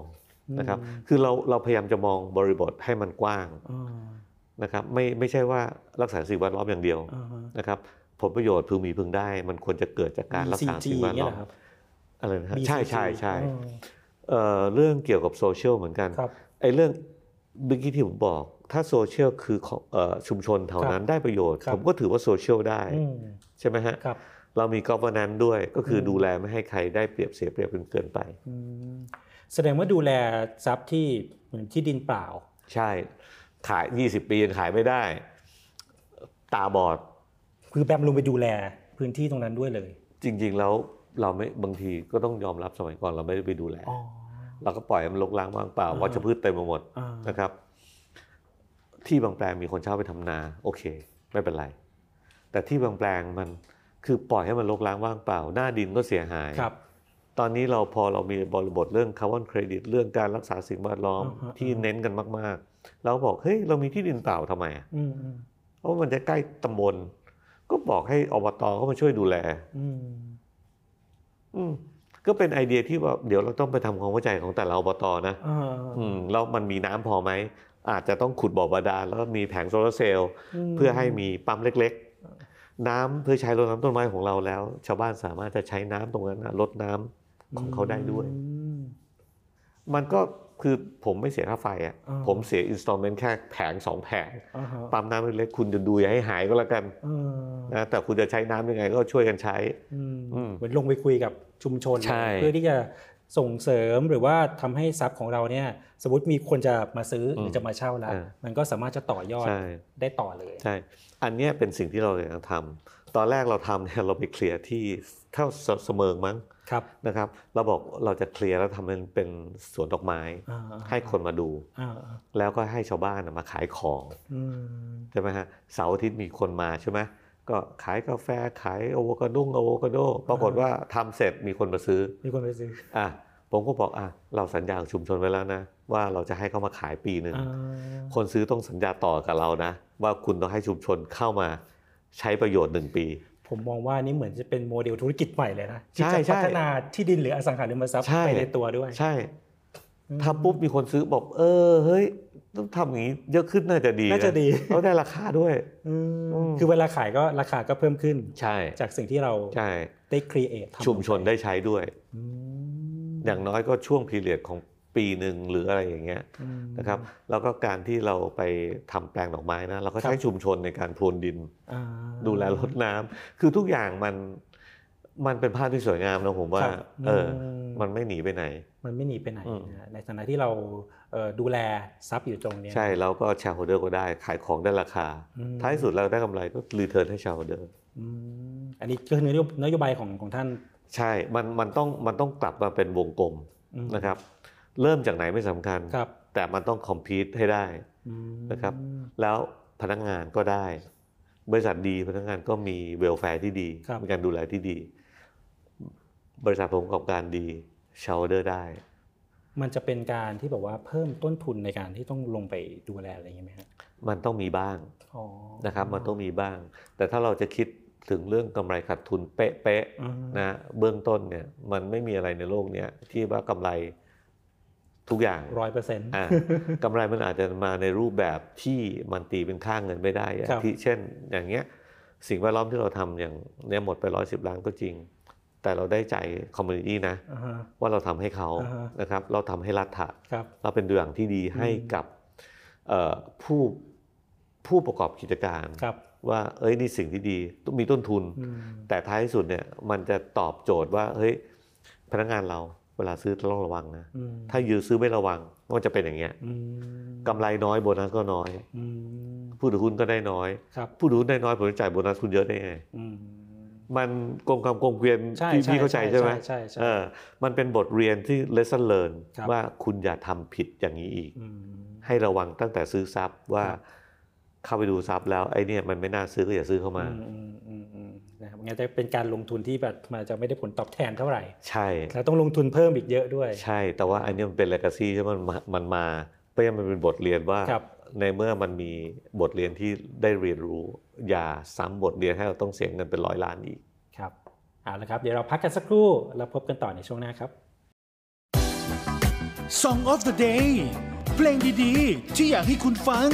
อืมนะครับ คือเราเราพยายามจะมองบริบทให้มันกว้างอ่านะครับไม่ไม่ใช่ว่ารักษาสิ่งแวดล้อมอย่างเดียวอ่าฮะนะครับ ผลประโยชน์พึงมีพึงได้ มันควรจะเกิดจากการรักษา BCG สิ่งแวดล้อมเนี่ยล้อเหรอครับอะไรนะฮะ BCG ใช่ใช่ใช่อ่าเอ่อเรื่องเกี่ยวกับโซเชียลเหมือนกันครับไอ้เรื่องเมื่อกี้ที่ผมบอก ถ้าโซเชียลคือของเอ่อชุมชนเท่านั้นได้ประโยชน์ครับผมก็ถือว่าโซเชียลได้อืมใช่ไหมฮะครับเรามี governance ด้วยก็คืออมดูแลไม่ให้ใครได้เปรียบเสียเปรียบจนเกินไปอืมแสดงว่าดูแลทรัพย์ที่เหมือนที่ดินเปล่า ใช่ขาย 20 ปียังขายไม่ได้ ตาบอด คือแบมลงไปดูแลพื้นที่ตรงนั้นด้วยเลย จริง ๆ แล้วเราไม่บางทีก็ต้องยอมรับสมัยก่อนเราไม่ได้ไปดูแลอ๋อเราก็ปล่อยให้มันลกล้างว่างเปล่าอ่าวัชพืชเต็มไปหมดอ่านะครับ ที่บางแปลงมีคนเช่าไปทำนา โอเค ไม่เป็นไร แต่ที่บางแปลงมันคือปล่อยให้มันลกล้างว่างเปล่า หน้าดินก็เสียหายครับ ตอนนี้เราพอเรามีบริบทเรื่องคาร์บอนเครดิตเรื่องการรักษาสิ่งแวดล้อมอ่าฮะที่เน้นกันมาก ๆ เราบอกเฮ้ยเรามีที่ดินเปล่าทำไมอะอืมอืมเพราะมันจะใกล้ตำบล ก็บอกให้อบตเขามาช่วยดูแลอืมอืมก็เป็นไอเดียที่ว่าเดี๋ยวเราต้องไปทำความเข้าใจของแต่ละอบตนะอ่าอืมแล้วมันมีน้ำพอไหม อาจจะต้องขุดบ่อบาดาลแล้วก็มีแผงโซลาร์เซลล์เพื่อให้มีปั๊มเล็ก ๆ น้ำเพื่อใช้รดน้ำต้นไม้ของเราแล้ว ชาวบ้านสามารถจะใช้น้ำตรงนั้นนะลดน้ำของเขาได้ด้วยอืมมันก็ คือผมไม่เสียค่าไฟอะอ่าผมเสีย installment แค่แผงสองแผงอ่าฮะปั๊มน้ำเล็กๆคุณจะดูอย่าให้หายก็แล้วกันอ่านะแต่คุณจะใช้น้ำยังไงก็ช่วยกันใช้อืมอืมเหมือนลงไปคุยกับชุมชนใช่เพื่อที่จะส่งเสริมหรือว่าทำให้ทรัพย์ของเราเนี่ยสมมติมีคนจะมาซื้อหรือจะมาเช่าแล้วมันก็สามารถจะต่อยอดใช่ได้ต่อเลยใช่อันเนี้ยเป็นสิ่งที่เราอยากจะทำตอนแรกเราทำเนี่ยเราไป clear ที่เท่าเสมิงมั้งครับนะครับ เราบอกเราจะเคลียร์แล้วทำเป็นเป็นสวนดอกไม้อ่าให้คนมาดูอ่าแล้วก็ให้ชาวบ้านน่ะมาขายของอืมใช่ไหมฮะเสาร์อาทิตย์มีคนมาใช่ไหมก็ขายกาแฟขายอะโวคาโดอะโวคาโดปรากฏว่าทำเสร็จมีคนมาซื้อ มีคนไปซื้ออะผมก็บอกอะเราสัญญากับชุมชนไว้แล้วนะ ว่าเราจะให้เขามาขายปีหนึ่งอ่าคนซื้อต้องสัญญาต่อกับเรานะ ว่าคุณต้องให้ชุมชนเข้ามาใช้ประโยชน์หนึ่งปี ผมมองว่านี่เหมือนจะเป็นโมเดลธุรกิจใหม่เลยนะที่ใช่จะใช่พัฒนาที่ดินหรืออสังหาริมทรัพย์ใช่ไปในตัวด้วย ใช่ทำปุ๊บมีคนซื้อบอก เออเฮ้ยต้องทำอย่างนี้เยอะขึ้นน่าจะดีน่าจะดีแล้วได้ราคาด้วยอืมอืมคือเวลาขายก็ราคาก็เพิ่มขึ้นใช่จากสิ่งที่เราใช่ได้ create ชุมชนได้ใช้ด้วยอืมอย่างน้อยก็ช่วง period ของ ปีหนึ่งหรืออะไรอย่างเงี้ยอืมนะครับ แล้วก็การที่เราไปทำแปลงดอกไม้นะเราก็ครับใช้ชุมชนในการพรวนดินอ่าดูแลรดน้ำคือทุกอย่างมันมันเป็นภาพที่สวยงามนะผมว่าครับเอออืมมันไม่หนีไปไหน มันไม่หนีไปไหนอืมนะฮะในฐานะที่เราเอ่อดูแลทรัพย์อยู่ตรงเนี้ยใช่แล้วก็ shareholder ก็ได้ ขายของได้ราคาอืมท้ายสุดเราได้กำไรก็ return ให้ shareholderอืมอันนี้ก็คือนโยนโยบายของของท่าน ใช่ มันมันต้องมันต้องกลับมาเป็นวงกลมอืมนะครับ เริ่มจากไหนไม่สำคัญครับแต่มันต้อง compete ให้ได้อืมนะครับ แล้วพนักงานก็ได้ บริษัทดีพนักงานก็มี welfare ที่ดีครับมีการดูแลที่ดี บริษัทผลประกอบการดี shareholder ได้ มันจะเป็นการที่แบบว่าเพิ่มต้นทุนในการที่ต้องลงไปดูแลอะไรอย่างนี้ไหมครับมันต้องมีบ้างอ๋อนะครับ มันต้องมีบ้าง แต่ถ้าเราจะคิดถึงเรื่องกำไรขาดทุนเป๊ะอืมๆนะเบื้องต้นเนี่ยมันไม่มีอะไรในโลกเนี้ยที่ว่ากำไร ทุกอย่างร้อยเปอร์เซ็นต์อะกำไรมันอาจจะมาในรูปแบบที่มันตีเป็นค่าเงินไม่ได้อะครับที่เช่นอย่างเงี้ยสิ่งแวดล้อมที่เราทำอย่างเนี้ยหมดไปร้อยสิบล้านก็จริง แต่เราได้ใจคอมมูนิตี้นะอ่าฮะว่าเราทำให้เขาอ่าฮะนะครับเราทำให้รัฐะครับเราเป็นตัวอย่างที่ดีให้กับเอ่อผู้ผู้ประกอบกิจการครับว่าเอ้ยนี่สิ่งที่ดีต้องมีต้นทุนอืมแต่ท้ายที่สุดเนี่ยมันจะตอบโจทย์ว่าเฮ้ยพนักงานเราเวลาซื้อต้องระวังนะอืมถ้ายือซื้อไม่ระวังมันจะเป็นอย่างเงี้ยอืมกำไรน้อยโบนัสก็น้อยอืมผู้ถือหุ้นก็ได้น้อยครับผู้ถือหุ้นได้น้อยผมจะจ่ายโบนัสคุณเยอะได้ไงอืมมันกงกำกงเกวียนใช่พี่ใช่พี่เข้าใจใช่ใช่ไหมใช่ใช่เออมันเป็นบทเรียนที่ lesson learn ครับว่าคุณอย่าทำผิดอย่างนี้อีกอืมให้ระวังตั้งแต่ซื้อทรัพย์ว่าครับเข้าไปดูทรัพย์แล้วไอ้เนี่ยมันไม่น่าซื้อก็อย่าซื้อเข้ามา งั้นจะเป็นการลงทุนที่แบบมันจะไม่ได้ผลตอบแทนเท่าไหร่ ใช่แล้วต้องลงทุนเพิ่มอีกเยอะด้วย ใช่ แต่ว่าอันเนี้ยมันเป็น legacy ที่มันมามันมาเพราะฉะนั้นมันเป็นบทเรียนว่าครับในเมื่อมันมีบทเรียนที่ได้เรียนรู้ อย่าซ้ำบทเรียนให้เราต้องเสียเงินเป็นร้อยล้านอีกครับเอาละครับเดี๋ยวเราพักกันสักครู่แล้วพบกันต่อในช่วงหน้าครับ Song of the Day เพลงดีๆ ที่อยากให้คุณฟัง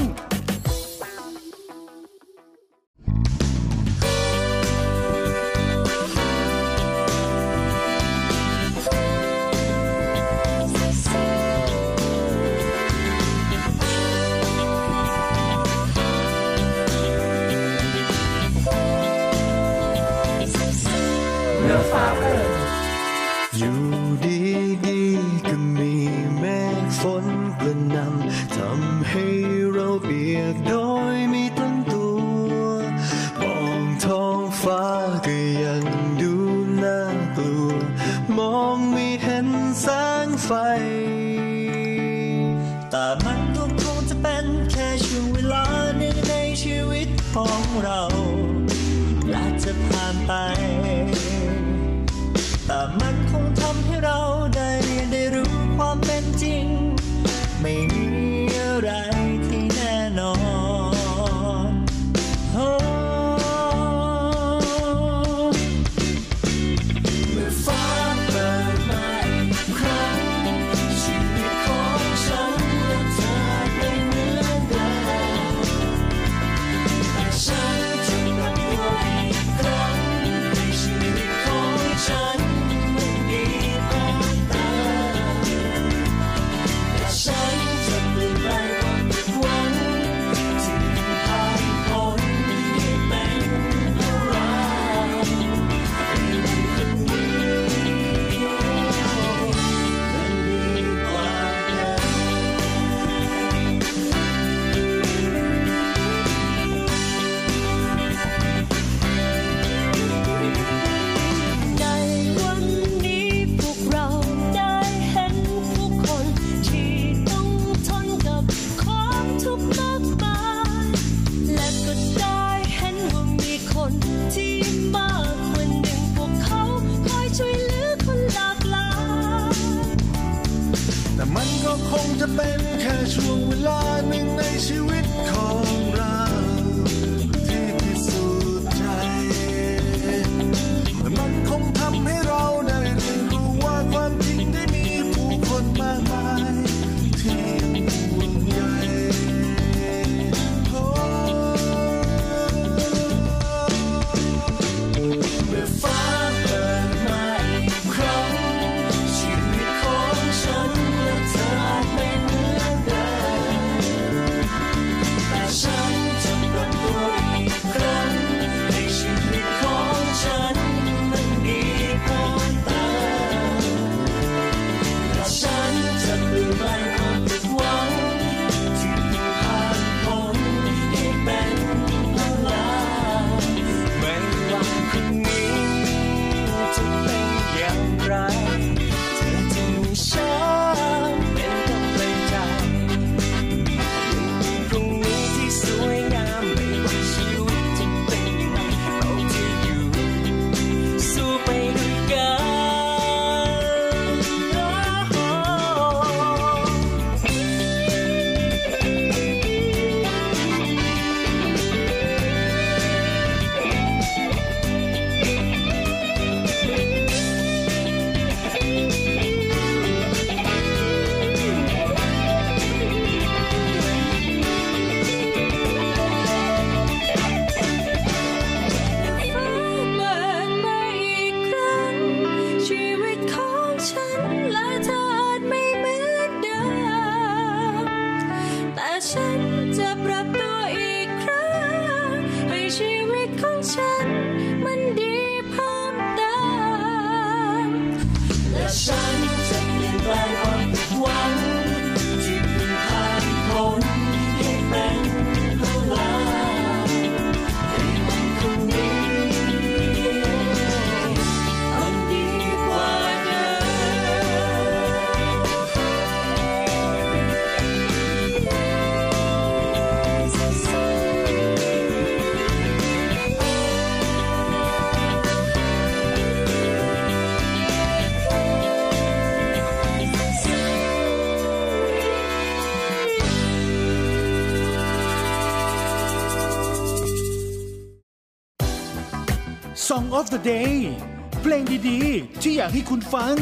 Song of the Day เพลงดีๆ ที่อยากให้คุณฟัง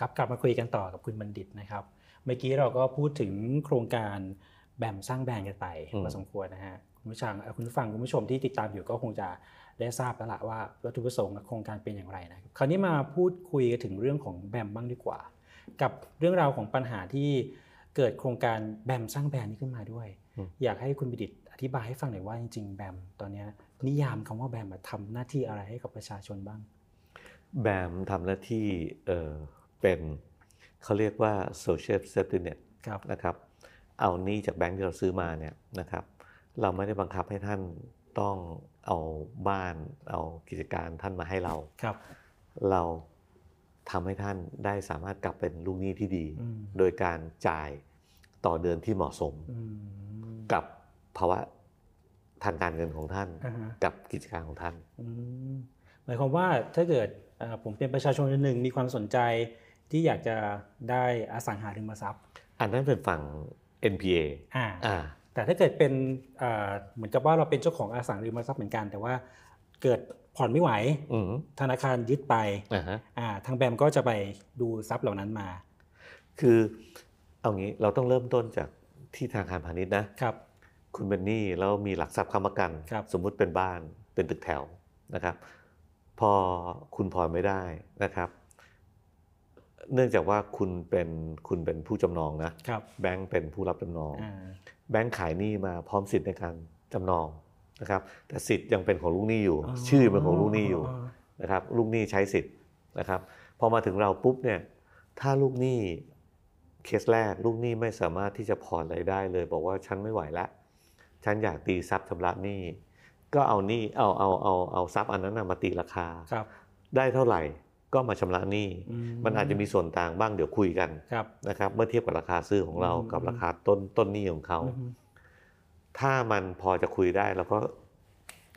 เอาละครับกลับมาคุยกันต่อกับคุณบัณฑิตนะครับ เมื่อกี้เราก็พูดถึงโครงการแบมสร้างแบรนด์กันไปอืมพอสมควรนะฮะคุณผู้ฟังเอ่อคุณผู้ฟังคุณผู้ชมที่ติดตามอยู่ก็คงจะได้ทราบแล้วละว่าวัตถุประสงค์และโครงการเป็นอย่างไรนะครับคราวนี้มาพูดคุยกันถึงเรื่องของแบมบ้างดีกว่า กับเรื่องราวของปัญหาที่เกิดโครงการแบมสร้างแบรนด์นี้ขึ้นมาด้วยอืมอยากให้คุณบัณฑิตอธิบายให้ฟังหน่อยว่าจริงๆแบมตอนเนี้ยนิยามคำว่าแบมอะทำหน้าที่อะไรให้กับประชาชนบ้าง แบมทำหน้าที่ เอ่อเป็นเขาเรียกว่า social safety net ครับนะครับ เอาหนี้จากแบงก์ที่เราซื้อมาเนี่ยนะครับ เราไม่ได้บังคับให้ท่านต้องเอาบ้านเอากิจการท่านมาให้เราครับ เราทำให้ท่านได้สามารถกลับเป็นลูกหนี้ที่ดีอืมโดยการจ่ายต่อเดือนที่เหมาะสมอืมกับภาวะทางการเงินของท่านอ่าฮะกับกิจการของท่านอืมหมายความว่าถ้าเกิดเอ่อผมเป็นประชาชนคนหนึ่งมีความสนใจ ที่อยากจะได้อสังหาริมทรัพย์ อันนั้นเป็นฝั่ง NPA อ่าอ่าแต่ถ้าเกิดเป็นเอ่อเหมือนกับว่าเราเป็นเจ้าของอสังหาริมทรัพย์เหมือนกัน แต่ว่าเกิดผ่อนไม่ไหวอืมธนาคารยึดไปอ่าฮะอ่าทางแบมก็จะไปดูทรัพย์เหล่านั้นมา คือเอางี้เราต้องเริ่มต้นจากที่ธนาคารพาณิชย์นะครับ คุณเป็นหนี้แล้วมีหลักทรัพย์ค้ำประกันครับสมมุติเป็นบ้านเป็นตึกแถวนะครับ พอคุณผ่อนไม่ได้นะครับ เนื่องจากว่าคุณเป็นคุณเป็นผู้จำนองนะ ครับแบงก์เป็นผู้รับจำนอง อ่าแบงก์ขายหนี้มาพร้อมสิทธิ์ในการจำนองนะครับ แต่สิทธิ์ยังเป็นของลูกหนี้อยู่อ๋อชื่อเป็นของลูกหนี้อยู่อ๋อนะครับลูกหนี้ใช้สิทธิ์นะครับพอมาถึงเราปุ๊บเนี่ยถ้าลูกหนี้เคสแรก ลูกหนี้ไม่สามารถที่จะผ่อนอะไรได้เลย บอกว่าฉันไม่ไหวละฉันอยากตีทรัพย์ชำระหนี้ก็เอาหนี้เอาเอาเอาเอาทรัพย์อันนั้นนะมาตีราคา ครับได้เท่าไหร่ ก็มาชำระหนี้อืมมันอาจจะมีส่วนต่างบ้างเดี๋ยวคุยกันครับนะครับเมื่อเทียบกับราคาซื้อของเราอืมกับราคาต้นต้นหนี้ของเขาอืมถ้ามันพอจะคุยได้เราก็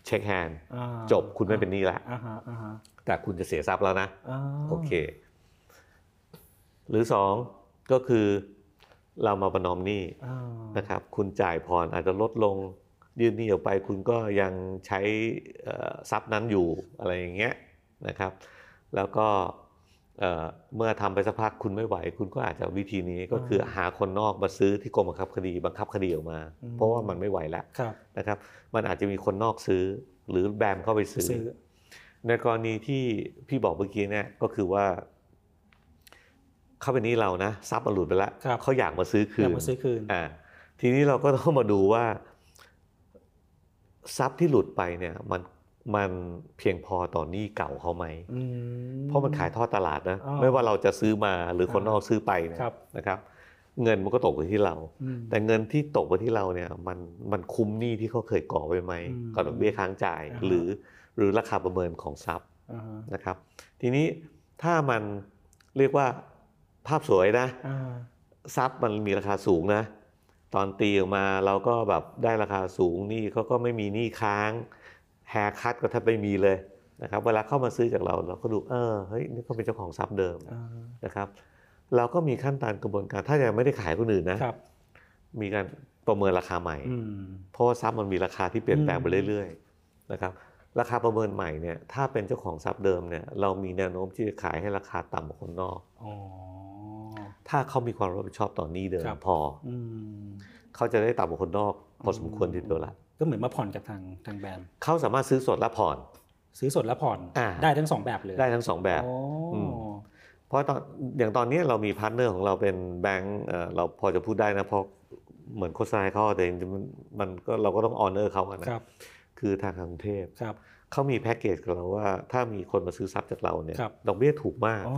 shake hand อ่าจบคุณไม่เป็นหนี้ละอ่าฮะอ่าฮะแต่คุณจะเสียทรัพย์แล้วนะอ่าโอเค หรือสองก็คือเรามาประนอมหนี้อ่านะครับ คุณจ่ายผ่อนอาจจะลดลงยื่นหนี้ออกไป คุณก็ยังใช้เอ่อทรัพย์นั้นอยู่อะไรอย่างเงี้ยนะครับ แล้วก็เอ่อเมื่อทำไปสักพักคุณไม่ไหว คุณก็อาจจะวิธีนี้ก็คือหาคนนอกมาซื้อที่กรมบังคับคดีบังคับคดีออกมา เพราะว่ามันไม่ไหวแล้วครับนะครับ มันอาจจะมีคนนอกซื้อ หรือแบมเข้าไปซื้อซื้อในกรณีที่พี่บอกเมื่อกี้เนี่ยก็คือว่า เขาเป็นหนี้เรานะทรัพย์มันหลุดไปแล้วครับเขาอยากมาซื้อคือยานกมาซื้อคืนอ่าทีนี้เราก็ต้องมาดูว่าทรัพย์ที่หลุดไปเนี่ยมัน มันเพียงพอต่อหนี้เก่าเขาไหมอืมเพราะมันขายทอดตลาดนะอ๋อไม่ว่าเราจะซื้อมาหรือคนอ่านอกซื้อไปเนยครับนะครับ เงินมันก็ตกไปที่เราอืมแต่เงินที่ตกไปที่เราเนี่ยมันมันคุ้มหนี้ที่เขาเคยก่อไว้ไหมอืมกับดอกเบี้ยค้างจ่ายอ่าฮะหรือหรือราคาประเมินของทรัพย์อ่าฮะนะครับ ทีนี้ถ้ามันเรียกว่าภาพสวยนะอ่าทรัพย์มันมีราคาสูงนะ ตอนตีออกมาเราก็แบบได้ราคาสูงหนี่เขาก็ไม่มีหนี้ค้าง แฮร์คัตก็แทบไม่มีเลยนะครับเวลาเข้ามาซื้อจากเราเราก็ดูเออเฮ้ยนี่เขาเป็นเจ้าของทรัพย์เดิมอ่านะครับ เราก็มีขั้นตอนกระบวนการ ถ้ายังไม่ได้ขายคนอื่นนะครับมีการประเมินราคาใหม่อืมเพราะว่าทรัพย์มันมีราคาที่เปลี่ยนแปลงไปอืมเรื่อยๆนะครับราคาประเมินใหม่เนี่ยถ้าเป็นเจ้าของทรัพย์เดิมเนี่ยเรามีแนวโน้มที่จะขายให้ราคาต่ำกว่าคนนอกอ๋อถ้าเขามีความรับผิดชอบต่อหนี้เดิมครับพออืมเขาจะได้ต่ำกว่าคนนอกพอสมควรทีเดียวละ ก็เหมือนมาผ่อนกับทางทางแบรนด์เขาสามารถซื้อสดและผ่อน ซื้อสดและผ่อนอ่าได้ทั้งสองแบบเลยได้ทั้งสองแบบอ๋ออมเพราะตอนอย่างตอนนี้เรามี partner ของเราเป็นแบงก์เอ่อเราพอจะพูดได้นะเพราะเหมือนโฆษณาให้เขาแต่จริงๆมันมันก็เราก็ต้อง honor เขาอะนะครับคือทางกรุงเทพครับเขามีแพ็กเกจกับเราว่า ถ้ามีคนมาซื้อทรัพย์จากเราเนี่ยครับดอกเบี้ยถูกมากอ๋อ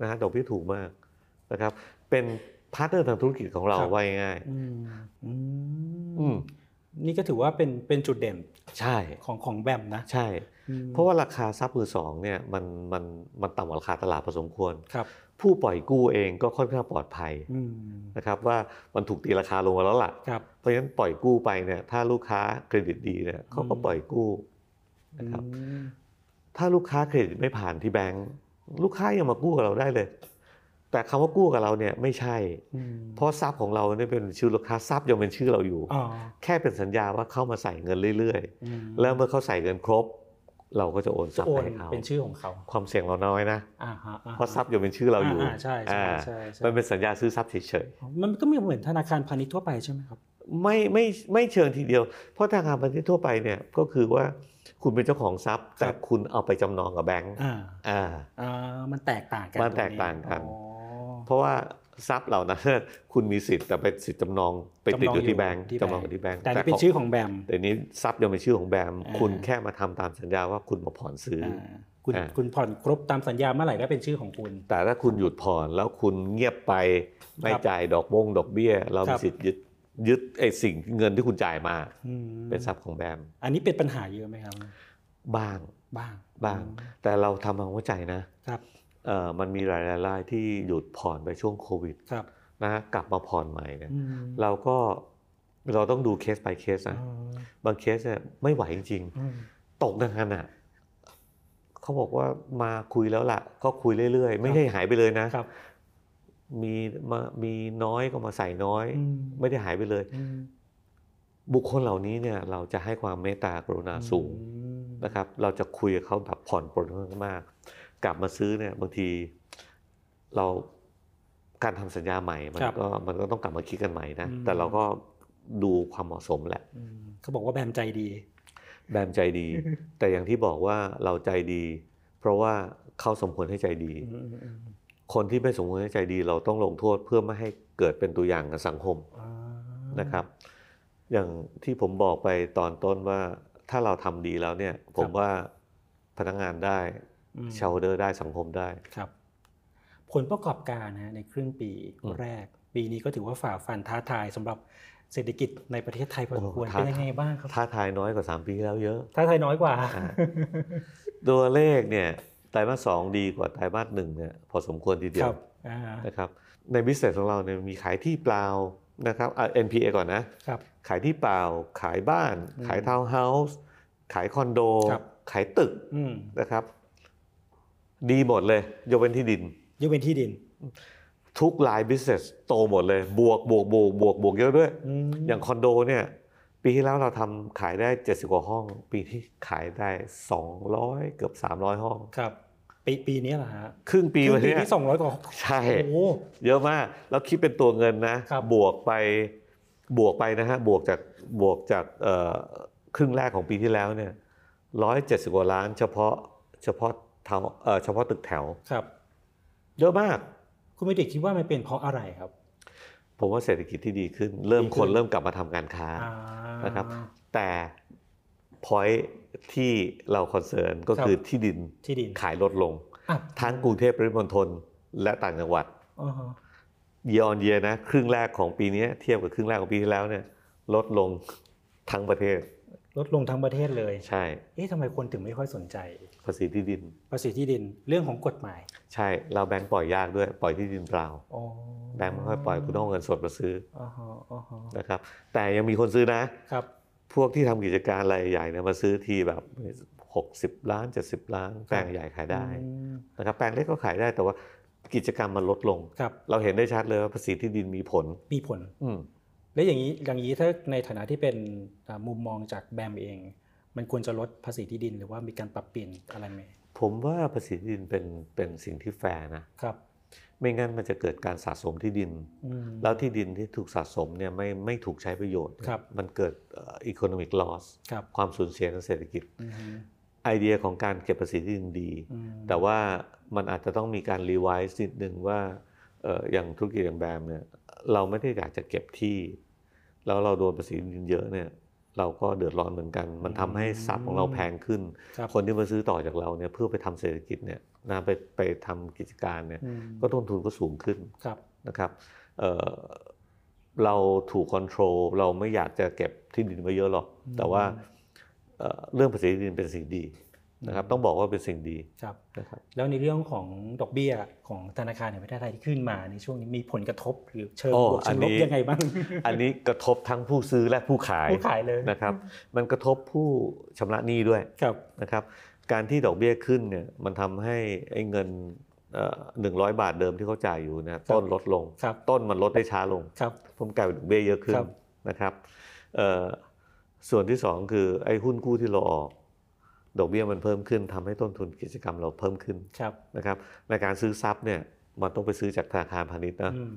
นะฮะดอกเบี้ยถูกมากนะครับ เป็น partner ทางธุรกิจของเราครับว่าง่ายอืมอืๆอืมม นี่ก็ถือว่าเป็นเป็นจุดเด่นใช่ของของ BAM นะ ใช่อืมเพราะว่าราคาทรัพย์มือสองเนี่ยมันมันมันต่ำกว่าราคาตลาดพอสมควรครับ ผู้ปล่อยกู้เองก็ค่อนข้างปลอดภัยอืมนะครับว่ามันถูกตีราคาลงมาแล้วล่ะครับเพราะฉะนั้นปล่อยกู้ไปเนี่ยถ้าลูกค้าเครดิตดีเนี่ยเขาก็อืมปล่อยกู้นะครับอืมถ้าลูกค้าเครดิตไม่ผ่านที่แบงก์ลูกค้ายังมากู้กับเราได้เลย แต่คำว่ากู้กับเราเนี่ยไม่ใช่อืมเพราะทรัพย์ของเราเนี่ยเป็นชื่อลูกค้าทรัพย์ยังเป็นชื่อเราอยู่อ๋อแค่เป็นสัญญาว่าเข้ามาใส่เงินเรื่อยอืมๆแล้วเมื่อเขาใส่เงินครบ เราก็จะโอนทรัพโอย์นให้เขาเป็นชื่อของเขา ความเสี่ยงเราน้อยนะอ่าฮะอ่าฮะเพราะทรัพย์ยังเป็นชื่อเราอยู่อ่าใช่ใช่อ่าใช่ใช่มันเป็นสัญญาซื้อทรัพย์เฉยมันก็มีเหมือนธนาคารพาณิชย์ทั่วไปใช่ไหมครับๆไม่ไม่ไม่เชิงทีเดียว เพราะธนาคารพาณิชย์ทั่วไปเนี่ยก็คือว่าคุณเป็นเจ้าของทรัพย์แต่คุณเอาไปจำนองกับแบงก์อ่าอ่าอ่ามันแตกต่างกันมันรแตกต่างกันอ๋อ เพราะว่าทรัพย์เหล่านั้นคุณมีสิทธิ์แต่เป็นสิทธิ์จำนองไปติดอยู่ที่แบงก์ที่จำนองอยู่ที่แบงก์แต่นี่เป็นชื่อของแบมแต่นี้ทรัพย์ยังเป็นชื่อของแบมอ่าคุณแค่มาทำตามสัญญาว่าคุณมาผ่อนซื้อออ่าคุณอ่าคุณผ่อนครบตามสัญญาเมื่อไหร่ก็เป็นชื่อของคุณ แต่ถ้าคุณหยุดผ่อนแล้วคุณเงียบไปไม่ครับจ่ายดอกบงดอกเบี้ย เราครัมีบสิทธิ์ยึดยึดไอ้สิ่งเงินที่คุณจ่ายมาอืมเป็นทรัพย์ของแบม อันนี้เป็นปัญหาเยอะไหมครับ บ้างบ้างบ้าง แต่เราทำความเข้าใจนะครับเอ่อ มันมีหลายๆรายที่หยุดผ่อนไปช่วงโควิดครับนะกลับมาผ่อนใหม่เนี่ยอืมเราก็เราต้องดูเคส by เคสนะอ๋อบางเคสเนี่ยไม่ไหวจริงอืมๆตกงานอะเขาบอกว่ามาคุยแล้วล่ะ ก็คุยเรื่อยๆ ไม่ใช่หายไปเลยนะครับมีมามีน้อยก็มาใส่น้อยอืมไม่ได้หายไปเลยอืมบุคคลเหล่านี้เนี่ยเราจะให้ความเมตตากรุณาสูงอืมนะครับ เราจะคุยกับเขาแบบผ่อนปลนมากๆ กลับมาซื้อเนี่ยบางทีเราการทำสัญญาใหม่มันครับก็มันก็ต้องกลับมาคิดกันใหม่นะอืมแต่เราก็ดูความเหมาะสมแหละอืมเขาบอกว่าแบมใจดี แบมใจดี แต่อย่างที่บอกว่าเราใจดี เพราะว่าเขาสมควรให้ใจดีอืมอืมอืมคนที่ไม่สมควรให้ใจดี เราต้องลงโทษเพื่อไม่ให้เกิดเป็นตัวอย่างกับสังคมอ่านะครับ อย่างที่ผมบอกไปตอนต้นว่าถ้าเราทำดีแล้วเนี่ย ผมว่าพนักงานได้ อืมชาวเดอร์ได้สังคมได้ครับ ผลประกอบการนะฮะในครึ่งปีอืมแรก ปีนี้ก็ถือว่าฝ่าฟันท้าทายสำหรับเศรษฐกิจในประเทศไทยพอสมควรโอ้ท้าเป็นยังไงบ้างครับท้าทายน้อยกว่า 3 ปีที่แล้วเยอะท้าทายน้อยกว่าอ่า ตัวเลขเนี่ยไตรมาสสองดีกว่าไตรมาสหนึ่งเนี่ยพอสมควรทีเดีคยรัวบอ่านะครับใน business ของเราเนี่ยมีขายที่เปล่านะครับอะ NPA ก่อนนะครับขายที่เปล่า ขายบ้านอืมขายทาวน์เฮาส์ขายคอนโดครับขายตึกอืมนะครับ ดีหมดเลยยกเว้นที่ดิน ยกเว้นที่ดิน ทุก line business โตหมดเลย บวกบวกบวกบวกบวกเยอะด้วยอืมอย่างคอนโดเนี่ยปีที่แล้วเราทำขายได้ 70 กว่าห้อง ปีนี้ขายได้ 200 เกือบ 300 ห้อง ครับ ปีปีนี้เหรอฮะครึ่งปีครึ่มางปีเนี้ยที่สองร้อยกว่า ใช่โอ้โหเยอะมาก แล้วคิดเป็นตัวเงินนะครับบวกไปบวกไปนะฮะบวกจากบวกจากเอ่อครึ่งแรกของปีที่แล้วเนี่ยร้อยเจ็ดสิบกว่าล้าน เฉพาะเฉพาะแถว เอ่อเฉพาะตึกแถวครับเยอะมาก คุณมิติคิดว่ามันเป็นเพราะอะไรครับ ผมว่าเศรษฐกิจที่ดีขึ้น เริ่มดีขึ้นคนเริ่มกลับมาทำการค้าอ่านะครับ แต่พอยที่เราคอนเซิร์นก็คือที่ดินที่ดินขายลดลงอะทั้งกรุงเทพปริมณฑลและต่างจังหวัดอ่าฮะเยออนเยนะ ครึ่งแรกของปีนี้เทียบกับครึ่งแรกของปีที่แล้วเนี่ย ลดลงทั้งประเทศ ลดลงทั้งประเทศเลย ใช่ เอ๊ะทำไมคนถึงไม่ค่อยสนใจ ภาษีที่ดิน ภาษีที่ดินเรื่องของกฎหมาย ใช่เราแบงก์ปล่อยยากด้วยปล่อยที่ดินเปล่าอ๋อแบงก์ไม่ค่อยปล่อยคุณต้องเอาเงินสดมาซื้ออ่าฮะอ่าฮะนะครับ แต่ยังมีคนซื้อนะครับ พวกที่ทำกิจการรายใหญ่เนี่ยมาซื้อทีแบบ60 ล้าน 70 ล้าน แปลงใหญ่ขายได้อืมนะครับแปลงเล็กก็ขายได้แต่ว่ากิจกรรมมันลดลงครับเราเห็นได้ชัดเลยว่าภาษีที่ดินมีผลมีผล อืมแล้วอย่างนี้อย่างนี้ถ้าในฐานะที่เป็นอ่ามุมมองจากแบมเอง มันควรจะลดภาษีที่ดินหรือว่ามีการปรับเปลี่ยนอะไรไหมผมว่าภาษีที่ดินเป็นเป็นสิ่งที่แฟร์นะครับ ไม่งั้นมันจะเกิดการสะสมที่ดินอืมแล้วที่ดินที่ถูกสะสมเนี่ยไม่ไม่ถูกใช้ประโยชน์ครับมันเกิด economic loss ครับความสูญเสียทางเศรษฐกิจอืมไอเดียของการเก็บภาษีที่ดินดีอืมแต่ว่ามันอาจจะต้องมีการ revise นิดนึงว่าเอ่ออย่างธุรกิจอย่าง BAM เนี่ยเราไม่ได้อยากจะเก็บที่ แล้วเราโดนภาษีที่ดินเยอะเนี่ย เราก็เดือดร้อนเหมือนกัน มันทำให้ทรัพย์ของเราแพงขึ้นครับคนที่มาซื้อต่อจากเราเนี่ยเพื่อไปทำเศรษฐกิจเนี่ยนะไปไปทำกิจการเนี่ยอืมก็ต้นทุนก็สูงขึ้นครับนะครับเอ่อเราถูกคอนโทรลเราไม่อยากจะเก็บที่ดินไว้เยอะหรอก แต่ว่าเอ่อเรื่องภาษีที่ดินเป็นสิ่งดี นะครับต้องบอกว่าเป็นสิ่งดีครับนะครับแล้วในเรื่องของดอกเบี้ยของธนาคารแห่งประเทศไทยที่ขึ้นมาในช่วงนี้มีผลกระทบหรือเชิงโอ้บวกอัเชินงลบนี้ยังไงบ้าง อันนี้กระทบทั้งผู้ซื้อและผู้ขายผู้ขายเลยนะครับมันกระทบผู้ชำระหนี้ด้วยครับนะครับการที่ดอกเบี้ยขึ้นเนี่ยมันทำให้ไอ้เงินหนึ่งร้อยบาทเดิมที่เขาจ่ายอยู่นะต้นลดลงครับต้นมันลดได้ช้าลงครับผมกลายเป็นดอกเบี้ยเยอะขึ้นครับนะครับเอ่อส่วนที่สองคือไอ้หุ้นกู้ที่เราออก ดอกเบี้ยมันเพิ่มขึ้นทำให้ต้นทุนกิจกรรมเราเพิ่มขึ้นครับนะครับ ในการซื้อทรัพย์เนี่ยมันต้องไปซื้อจากธนาคารพาณิชย์นะอืม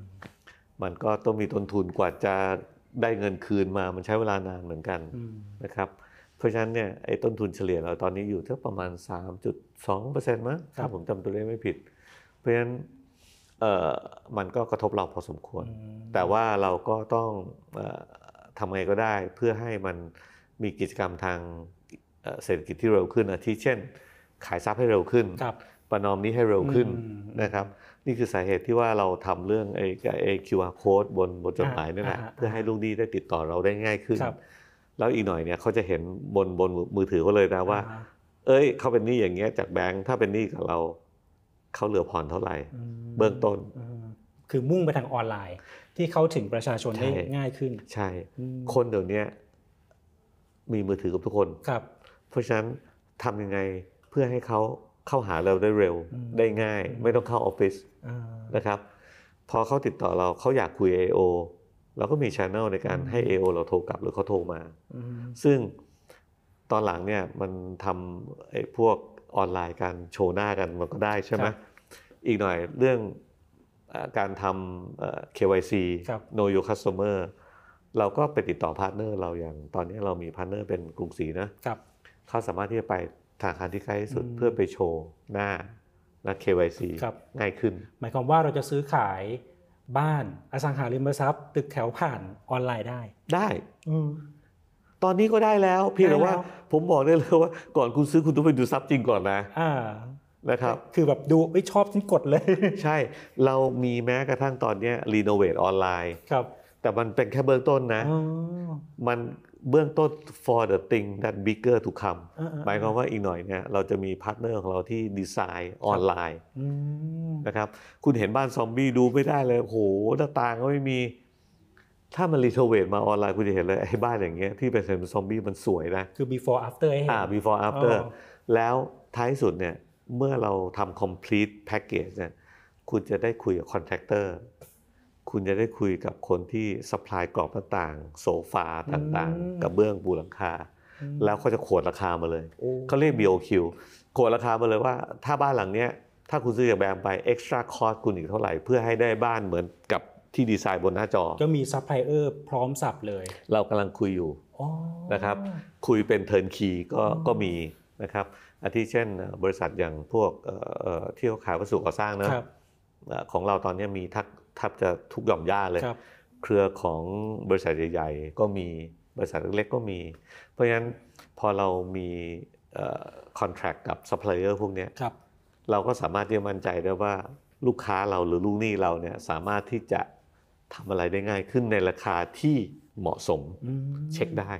มันก็ต้องมีต้นทุนกว่าจะได้เงินคืนมา มันใช้เวลานานเหมือนกันอืมนะครับ เพราะฉะนั้นเนี่ยไอ้ต้นทุนเฉลี่ยเราตอนนี้อยู่ที่ประมาณ 3.2%มั้งครัถ้าบผมจำตัวเลขไม่ผิด เพราะฉะนั้นเอ่อมันก็กระทบเราพอสมควรอืมแต่ว่าเราก็ต้องเอ่อทำไงก็ได้เพื่อให้มันมีกิจกรรมทาง เอ่อเศรษฐกิจที่เร็วขึ้นอาทิเช่น ขายทรัพย์ให้เร็วขึ้นครับประนอมนี้ให้เร็วขึ้นอืมนะครับนี่คือสาเหตุที่ว่าเราทำเรื่องไอ้ไอ้ QR code บนบนจดหมายนี่แหละอ่าอ่าเพื่อให้ลูกหนี้ได้ติดต่อเราได้ง่ายขึ้นครับแล้วอีกหน่อยเนี่ยเขาจะเห็นบนบนมือถือเขาเลยนะว่าอ่เอ้ยเขาเป็นหนี้อย่างเงี้ยจากแบงค์ถ้าเป็นหนี้กับเราเขาเหลือผ่อนเท่าไหร่อืมเบื้องต้นอืมคือมุ่งไปทางออนไลน์ ที่เข้าถึงประชาชนได้ใช่ง่ายขึ้น ใช่อืมคนเดี๋ยวนี้มีมือถือกับทุกคนครับเพ ราะฉะนั้นทำยังไงเพื่อให้เขาเข้าหาเราได้เร็วอืมได้ง่าย ไม่ต้องเข้าออฟฟิศอ่านะครับ พอเขาติดต่อเราเขาอยากคุย AO เราก็มีช anel ในการให้ AO เราโทรกลับหรือเขาโทรมาอืมซึ่งตอนหลังเนี่ยมันทำไอ้พวกออนไลน์การโชว์หน้ากันมันก็ได้ใช่ไหมครับอีกหน่อยเรื่องเอ่อการทำเอ่อ KYC ครับ Know Your Customer เราก็ไปติดต่อ partner เราอย่างตอนนี้เรามี partner เป็นกรุงศรีนะครับ เขาสามารถที่จะไปธนาคารที่ใกล้ที่สุดอืมเพื่อไปโชว์หน้าและ KYC ครับง่ายขึ้น หมายความว่าเราจะซื้อขายบ้านอสังหาริมทรัพย์ ตึกแถวผ่านออนไลน์ได้ ได้อืมตอนนี้ก็ได้แล้ว เพียงแต่ว่าได้แล้วผมบอกได้เลยว่า ก่อนคุณซื้อคุณต้องไปดูทรัพย์จริงก่อนนะอ่านะครับ คือแบบดูไม่ชอบฉันกดเลย ใช่ เรามีแม้กระทั่งตอนเนี้ย renovate ออนไลน์ครับแต่มันเป็นแค่เบื้องต้นนะอ๋อมัน เบื้องต้น for the thing that bigger to come อ่าๆๆหมายความว่าอีกหน่อยเนี่ยเราจะมี partner ของเราที่ดีไซน์ออนไลน์อืมนะครับคุณเห็นบ้านซอมบี้ดูไม่ได้เลยโอ้โหหน้าต่างก็ไม่มี ถ้ามัน renovate มาออนไลน์คุณจะเห็นเลยไอ้บ้านอย่างเงี้ยที่เป็นซอมบี้มันสวยนะ คือ before after ให้เห็นอ่า before after อ๋อแล้วท้ายสุดเนี่ยเมื่อเราทำ complete package เนี่ยคุณจะได้คุยกับ contractor คุ ณจะได้คุยกับคนที่ supply กรอบหน้าต่าง โซฟาต่างอืมๆกระเบื้องปูหลังคาอืมแล้วเขาจะ quote ราคามาเลยโอ้เขาเรียก BOQ quote ราคามาเลยว่า ถ้าบ้านหลังเนี้ยถ้าคุณซื้อจาก BAM ไป extra cost คุณอีกเท่าไหร่ เพื่อให้ได้บ้านเหมือนกับที่ดีไซน์บนหน้าจอ ก็มีซัพพลายเออร์พร้อมสับเลย เรากำลังคุยอยู่อ๋อนะครับ คุยเป็น turnkey ก็อ๋อก็มีนะครับอาทิเช่นเอ่อบริษัทอย่างพวกเอ่อเอ่อที่เขาขายวัสดุก่อสร้างนะครับเอ่อของเราตอนนี้มีทัก แทับจะทุกหย่อมหญ้าเลยครับเครือของบริษัทใหญ่ๆ ก็มีบริษัทเล็กๆก็มี เพราะฉะนั้นพอเรามีคอนแท c t กับซัพพลายเออร์พวกเนี้ยครับเราก็สามารถที่จะมั่นใจได้ว่าลูกค้าเราหรือลูกหนี้เราเนี่ยสามารถที่จะทำอะไรได้ง่ายขึ้นในราคาที่เหมาะสมอืมเช็คได้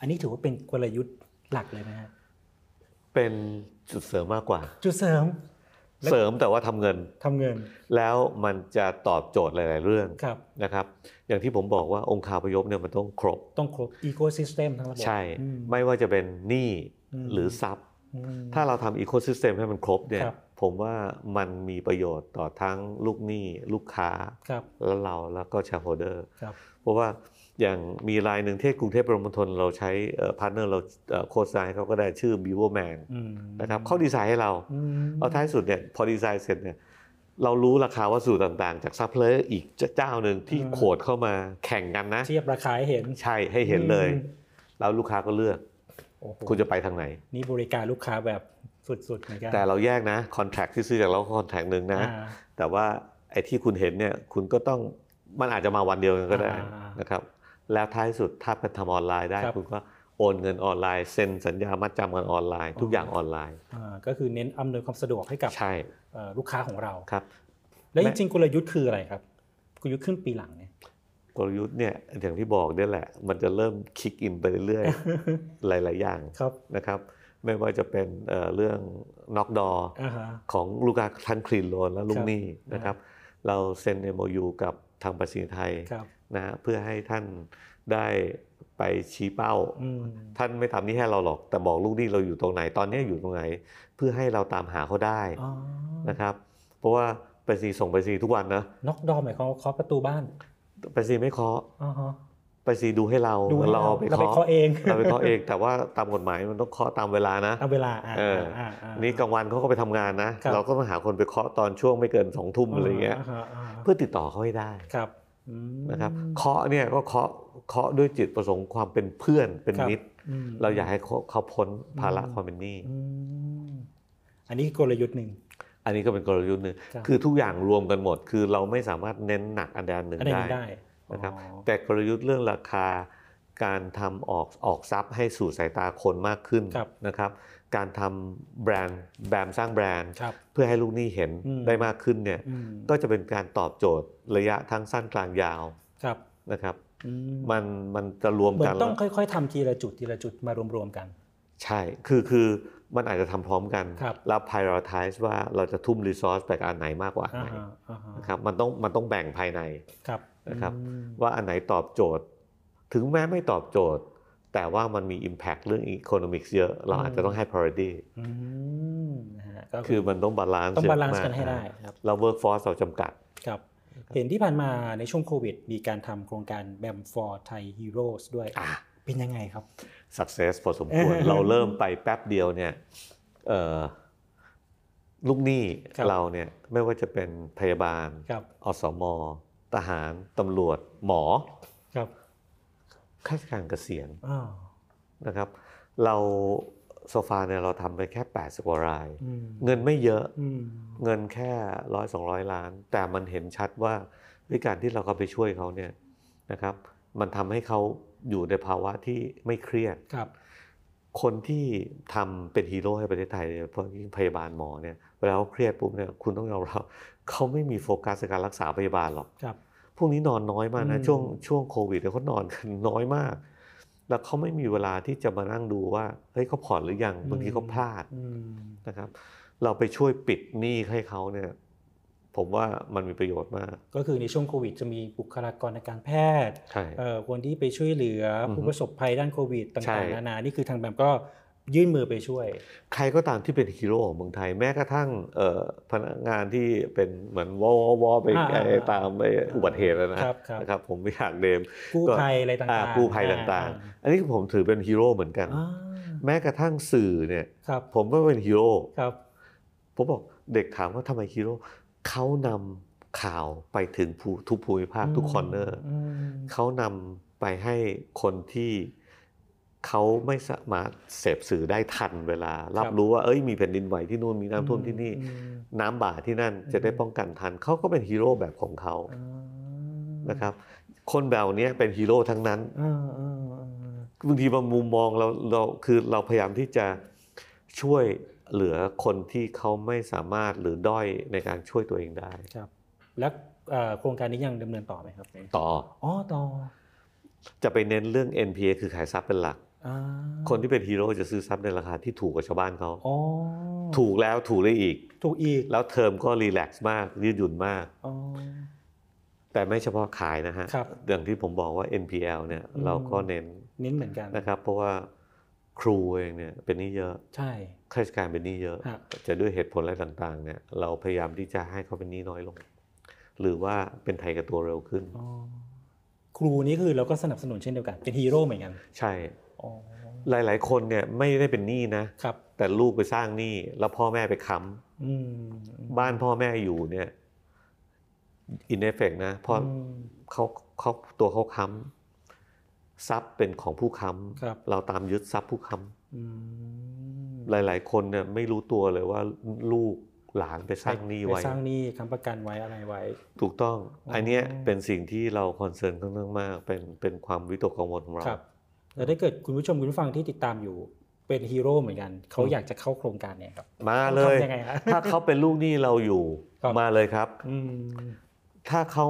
อันนี้ถือว่าเป็นกลยุทธ์หลักเลยนะฮะเป็นจุดเสริมมากกว่า จุดเสริมแล้ว เสริมแต่ว่าทำเงินทำเงิน แล้วมันจะตอบโจทย์หลาย ๆ เรื่องครับนะครับ อย่างที่ผมบอกว่าองค์คาพยพเนี่ยมันต้องครบ ต้องครบ ecosystem ทั้งระบบใช่อืมไม่ว่าจะเป็นหนี้อืมหรือทรัพย์อืมถ้าเราทำ ecosystem ให้มันครบเนี่ยครับผมว่ามันมีประโยชน์ต่อทั้งลูกหนี้ลูกค้าครับและเราแล้วก็ shareholder ครับเพราะว่า อย่างมีรายหนึ่งที่กรุงเทพปริมณฑลเราใช้ partner เราเอ่อโฆษณาให้เขาก็ได้ชื่อ b e a v e r Man อืมนะครับเขาดีไซน์ให้เราอืมเอาท้ายสุดเนี่ยพอดีไซน์เสร็จเนี่ยเรารู้ราคาวัสดุต่างๆ จากซัพพลายเออร์อีกเจ้าหนึ่งที่ quote เข้ามาแข่งกันนะ เทียบราคาให้เห็นใช่ให้เห็นเลยอืมแล้วลูกค้าก็เลือกโอ้โหคุณจะไปทางไหน นี่บริการลูกค้าแบบสุดๆเหมือนกันแต่เราแยกนะคอนแท c t ที่ซื้อจากเราคอนแท c t หนึ่งนะอ่าแต่ว่าไอ้ที่คุณเห็นเนี่ยคุณก็ต้องมันอาจจะมาวันเดียวกันก็ได้อ่านะครับ แล้วท้ายสุดถ้าเป็นทำออนไลน์ได้ครับคุณก็โอนเงินออนไลน์เซ็นสัญญามัดจำกันออนไลน์ ทุกอย่างออนไลน์อ่าก็คือเน้นอำนวยความสะดวกให้กับใช่เอ่อลูกค้าของเราครับ แล้วจและริงๆกลยุทธ์คืออะไรครับกลยุทธ์ขึ้นปีหลังเนี่ยกลยุทธ์เนี่ยอย่างที่บอกเนี่ยแหละ มันจะเริ่มคิกอินไปเรื่อยๆหลาย ๆ อย่างครับนะครับ ไม่ว่าจะเป็นเอ่อเรื่องน็อกดออ่าฮะของลูกค้าทั้งคลีนโลนและลูคกรับหนี้นะครับ เราเซ็น MOU กับทางประสิทธิไทยครับ นะฮะเพื่อให้ท่านได้ไปชี้เป้าอืมท่านไม่ทำหนี่ให้เราหรอก แต่บอกลูกหนี้เราอยู่ตรงไหนตอนนี้อยู่ตรงไหน เพื่อให้เราตามหาเขาได้อ๋อนะครับ เพราะว่าไปรษณีย์ส่งไปรษณีย์ทุกวันนะน็อกดอหมายความว่าเคาะประตูบ้านไปรษณีย์ไม่เคาะอ๋อฮะไปรษณีย์ดูให้เราดูให้เราไปเราไปเคาะเองเราไปเคาะเอง แต่ว่าตามกฎหมายมันต้องเคาะตามเวลานะเอาเวลาอ่าเอออ่าอ่านี่กลางวันเขาก็ไปทำงานนะครับเราก็มาหาคนไปเคาะตอนช่วงไม่เกินสองทุ่มอะไรเงี้ยาฮะอ่าเพื่อติดต่อเขาให้ได้ครับอืม นะครับเคาะเนี่ยก็เคาะเคาะด้วยจิตประสงค์ความเป็นเพื่อนเป็นครับมิตรอืมเราอยากให้เขาเขาพ้นภาระอืมความเป็นหนี้อืมอันนี้คือกลยุทธ์หนึ่งอันนี้ก็เป็นกลยุทธ์หนึ่งครับคือทุกอย่างรวมกันหมด คือเราไม่สามารถเน้นหนักอันใดอันหนึ่งอันนี้ได้ได้นะครับอ๋อแต่กลยุทธ์เรื่องราคาการทำออกออกทรัพย์ให้สู่สายตาคนมากขึ้นครับนะครับ การทำแบรนด์แบรนด์สร้างแบรนด์ครับเพื่อให้ลูกหนี้เห็นอืมได้มากขึ้นเนี่ยอืมก็จะเป็นการตอบโจทย์ระยะทั้งสั้นกลางยาวครับนะครับอืมมันมันจะรวมเหมือกันนต้องแล้วค่อย ๆทำทีละจุดทีละจุดมารวมๆกัน ใช่คือคือมันอาจจะทำพร้อมกันครับแล้ว prioritize ว่าเราจะทุ่ม resource ไปกับอันไหนมากกว่าอันอ่าไหนฮะอ่าฮะนะครับมันต้องมันต้องแบ่งภายในครับนะครับอืมว่าอันไหนตอบโจทย์ ถึงแม้ไม่ตอบโจทย์ แต่ว่ามันมี Impact เรื่อง Economics เยอะ เราอาจจะต้องให้ priority อืมนะฮะก็คือมันต้องบาลานซ์ต้อง balance กันให้ได้ครับแล้ว workforce เราจำกัดครับเห็นที่ผ่านมาในช่วงโควิด มีการทำโครงการ BAM for Thai Heroes ด้วยอะเป็นยังไงครับ success พอสมควร เราเริ่มไปแป๊บเดียวเนี่ยเอ่อลูกหนี้ครับเราเนี่ยไม่ว่าจะเป็นพยาบาลครับอสม ทหารตำรวจหมอครับ ข้าราชการเกษียณอ่านะครับ เราโซฟาเนี่ยเราทำไปแค่80กว่ารายอืมเงินไม่เยอะอืมเงินแค่ร้อยสองร้อยล้าน แต่มันเห็นชัดว่าด้วยการที่เราเข้าไปช่วยเขาเนี่ยนะครับ มันทำให้เขาอยู่ในภาวะที่ไม่เครียดครับ คนที่ทำเป็นฮีโร่ให้ประเทศไทยเนี่ยเพราะยิ่งพยาบาลหมอเนี่ยเวลาเขาเครียดปุ๊บเนี่ยคุณต้องยอมรับเขาไม่มีโฟกัสในการรักษาพยาบาลหรอกครับ พวกนี้นอนน้อยมากนะอืมช่วงช่วงโควิดเนี่ยเขานอนกันน้อยมาก แล้วเขาไม่มีเวลาที่จะมานั่งดูว่าเฮ้ยเขาผ่อนหรือยังบางทีเขาพลาดอืมนะครับ เราไปช่วยปิดหนี้ให้เขาเนี่ย ผมว่ามันมีประโยชน์มาก ก็คือในช่วงโควิดจะมีบุคลากรทางการแพทย์ใช่เอ่อคนที่ไปช่วยเหลือออฮึผู้ประสบภัยด้านโควิดใช่ต่างๆนานานี่คือทางแบบก็ ยื่นมือไปช่วย ใครก็ตามที่เป็นฮีโร่ของเมืองไทยแม้กระทั่งเอ่อพนักงานที่เป็นเหมือนวอววไปอ่าไอ้อ่าตามไปอุบัติเหตุแล้วนะครับครับนะครับผมไม่อยากเดมกู้ภัยอะไรต่างๆอ่กู้ภัยอ่าต่างอ่าๆอันนี้ผมถือเป็นฮีโร่เหมือนกันอ่าแม้กระทั่งสื่อเนี่ยครับผมก็เป็นฮีโร่ครับผมบอกเด็กถามว่าทำไมฮีโร่เขานำข่าวไปถึงภูทุกภูมิภาคทุก corner อืมเขานำไปให้คนที่ เขาไม่สามารถเสพสื่อได้ทันเวลา รับรู้ว่าเอ้ยมีแผ่นดินไหวที่นู่นมีน้ำท่วมที่นี่อืมน้ำบ่าที่นั่นจะได้ป้องกันทันเขาก็เป็นฮีโร่แบบของเขาอ่านะครับ คนแบบเนี้ยเป็นฮีโร่ทั้งนั้นอ่าอ่าอ่าบางทีบางมุมมองเราเราคือเราพยายามที่จะช่วยเหลือคนที่เขาไม่สามารถหรือด้อยในการช่วยตัวเองได้ครับ แล้วเอ่อโครงการนี้ยังดำเนินต่อไหมครับ ต่ออ๋อต่อจะไปเน้นเรื่อง NPA คือขายทรัพย์เป็นหลักอ่า คนที่เป็นฮีโร่จะซื้อทรัพย์ในราคาที่ถูกกว่าชาวบ้านเขาอ๋อถูกแล้วถูกได้อีก ถูกอีก แล้วเทอมก็รีแลกซ์มาก ยืดหยุ่นมากอ๋อแต่ไม่เฉพาะขายนะฮะครับอย่างที่ผมบอกว่า NPL เนี่ยอืมเราก็เน้น เน้นเหมือนกันนะครับ เพราะว่าครูเองเนี่ยเป็นหนี้เยอะ ใช่ข้าราชการเป็นหนี้เยอะฮะจะด้วยเหตุผลอะไรต่างๆ เนี่ย เราพยายามที่จะให้เขาเป็นหนี้น้อยลง หรือว่าเป็นไทยกับตัวเร็วขึ้นอ๋อครูนี่คือเราก็สนับสนุนเช่นเดียวกัน เป็นฮีโร่เหมือนกัน ใช่อ๋อ หลาย ๆ คนเนี่ยไม่ได้เป็นหนี้นะครับแต่ลูกไปสร้างหนี้แล้วพ่อแม่ไปค้ำ อืม บ้านพ่อแม่อยู่เนี่ย in effect นะเพราะอืมเขาเขาตัวเขาค้ำทรัพย์เป็นของผู้ค้ครับำเราตามยึดทรัพย์ผู้ค้อืมำหลาย ๆ คนเนี่ยไม่รู้ตัวเลยว่าลูกหลานไปสร้างหนี้ไว้ปสร้างหนี้ค้ำประกันไว้อะไรไว้ ถูกต้องอ๋ออัอันเนี้ยเป็นสิ่งที่เราคอนเซิร์นค่อนข้างมากเป็นเป็นความวิตกกังวลของเราครับ แล้วถ้าเกิดคุณผู้ชมคุณผู้ฟังที่ติดตามอยู่เป็นฮีโร่เหมือนกัน เขาอืมอยากจะเข้าโครงการเนี่ยครับ มาเลยทำยังไงฮะถ้าเขาเป็นลูกหนี้เราอยู่ครับมาเลยครับอืมถ้าเขา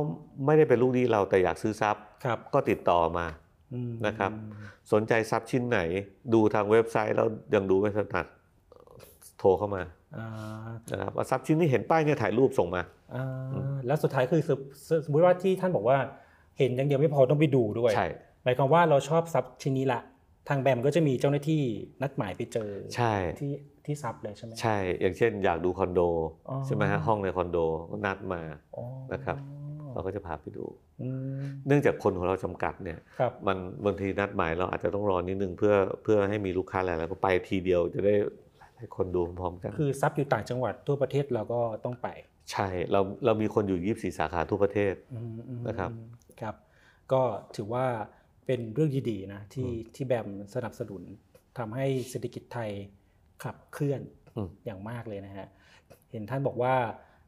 ไม่ได้เป็นลูกหนี้เราแต่อยากซื้อทรัพย์ครับก็ติดต่อมาอืมนะครับ สนใจทรัพย์ชิ้นไหน ดูทางเว็บไซต์แล้วยังดูไม่ถนัดโทรเข้ามาอ่านะครับว่าทรัพย์ชิ้นที่เห็นป้ายเนี่ยถ่ายรูปส่งมาอ่าแล้วสุดท้ายคือสมสมมติว่าที่ท่านบอกว่า เห็นอย่างเดียวไม่พอต้องไปดูด้วยใช่ หมายความว่าเราชอบทรัพย์ชิ้นนี้ละ ทางแบมก็จะมีเจ้าหน้าที่นัดหมายไปเจอใช่ที่ที่ทรัพย์เลยใช่ไหมใช่ อย่างเช่นอยากดูคอนโดอ๋อใช่ไหมฮะห้องในคอนโดก็นัดมาอ๋อนะครับ เราก็จะพาไปดูอืมเนื่องจากคนของเราจำกัดเนี่ยครับมันบางทีนัดหมายเราอาจจะต้องรอนิดนึงเพื่อเพื่อให้มีลูกค้าหลายๆก็ไปทีเดียวจะได้หลายๆคนดูพร้อมๆกัน คือทรัพย์อยู่ต่างจังหวัดทั่วประเทศเราก็ต้องไป ใช่เราเรามีคนอยู่24สาขาทั่วประเทศอืมอืมนะครับครับ ก็ถือว่า เป็นเรื่องดีๆนะที่ที่แบมสนับสนุนทำให้เศรษฐกิจไทยขับเคลื่อนอืมอย่างมากเลยนะฮะเห็นท่านบอกว่า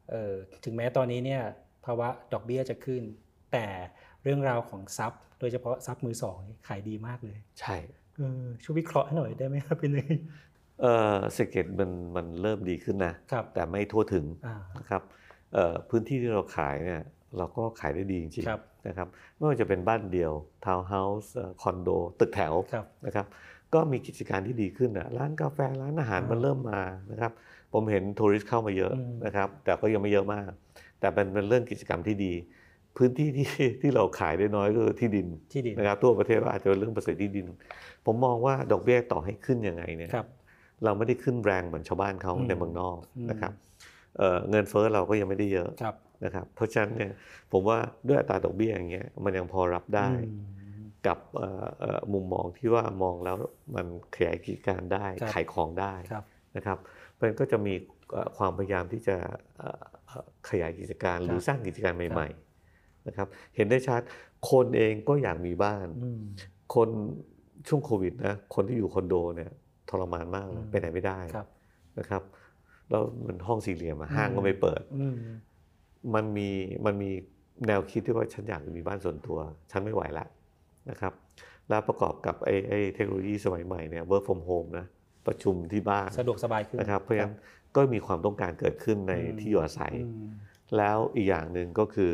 เอ่อถึงแม้ตอนนี้เนี่ยภาวะดอกเบี้ยจะขึ้น แต่เรื่องราวของทรัพย์โดยเฉพาะทรัพย์มือสองนี่ขายดีมากเลย ใช่เออช่วยวิเคราะห์ให้หน่อยได้ไหมครับเป็นยังไงเออเศรษฐกิจมันมันเริ่มดีขึ้นนะครับแต่ไม่ทั่วถึงอ่านะครับเอ่อพื้นที่ที่เราขายเนี่ย เราก็ขายได้ดีจริงครับๆนะครับไม่ว่าจะเป็นบ้านเดียวทาวน์เฮาส์คอนโด ตึกแถวครับนะครับก็มีกิจการที่ดีขึ้นนะร้านกาแฟร้านอาหารอ่ามัมันเริ่มมานะครับผมเห็น tourist เข้ามาเยอะอืมนะครับแต่ก็ยังไม่เยอะมาก แต่เป็นเป็นเรื่องกิจกรรมที่ดี พื้นที่ที่ที่เราขายได้น้อยก็คือที่ดินที่ดินนะครับทั่วประเทศว่าอาจจะเป็นเรื่องเปอร์เซ็นต์ที่ดิน ผมมองว่าดอกเบี้ยต่อให้ขึ้นยังไงเนี่ยครับเราไม่ได้ขึ้นแรงเหมือนชาวบ้านเขาอืมในเมืองนอกอืมนะครับเอ่อเงินเฟ้อเราก็ยังไม่ได้เยอะครับ นะครับเพราะฉะนั้นเนี่ยผมว่าด้วยอัตราดอกเบี้ยอย่างเงี้ยมันยังพอรับได้อืมกับเอ่อเอ่อมุมมองที่ว่ามองแล้วมันขยายกิจการได้ครับขายของได้ครับนะครับมันก็จะมีเอ่อความพยายามที่จะเอ่อเอ่อขยายกิจการหรือสร้างกิจการใหม่ๆนะครับเห็นได้ชัดคนเองก็อยากมีบ้านอืมคนช่วงโควิดนะคนที่อยู่คอนโดเนี่ยทรมานมากเลยอืมไปไหนไม่ได้ครับนะครับแล้วมันห้องสี่เหลี่ยมอะห้างก็ไม่เปิดอื มมันมีมันมีแนวคิดที่ว่าฉันอยากมีบ้านส่วนตัว ฉันไม่ไหวละนะครับ แล้วประกอบกับไอ้ไอ้เทคโนโลยีสมัยใหม่เนี่ย work from home นะประชุมที่บ้านสะดวกสบายขึ้นนะครับ เพราะฉะนั้นก็มีความต้องการเกิดขึ้นในอืมที่อยู่อาศัยอืมแล้วอีกอย่างหนึ่งก็คือ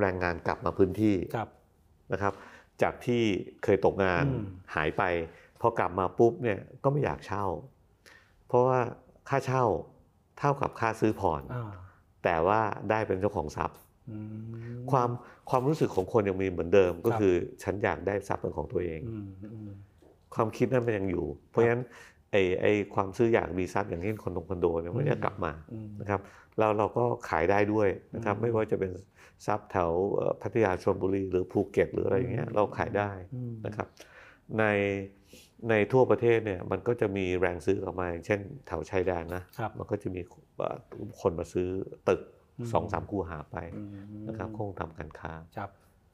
แรงงานกลับมาพื้นที่ครับนะครับ จากที่เคยตกงานอืมหายไปพอกลับมาปุ๊บเนี่ยก็ไม่อยากเช่า เพราะว่าค่าเช่าเท่ากับค่าซื้อผ่อนอ่า แต่ว่าได้เป็นเจ้าของทรัพย์อืมความความรู้สึกของคนยังมีเหมือนเดิมก็ครับคือฉันอยากได้ทรัพย์เป็นของตัวเองอืมอืมความคิดนั้นมันยังอยู่ เพราะฉะนั้นไอ้ไอ้ความซื้ออยากมีทรัพย์อย่างเช่นคอนโดคอนโดเนี่ยมันจะกลับมาอืมนะครับแล้วเราก็ขายได้ด้วยนะครับอืมไม่ว่าจะเป็นทรัพย์แถวเอ่อพัทยาชลบุรีหรือภูเก็ตหรืออะไรอย่างเงี้ยอืมเราขายได้อืมนะครับ ใน ในทั่วประเทศเนี่ยมันก็จะมีแรงซื้อออกมาอย่างเช่นแถวชายแดนนะครับมันก็จะมีเอ่อคนมาซื้อตึกอืมสองสามคูหาไปอืมนะครับคงทำการค้าครับ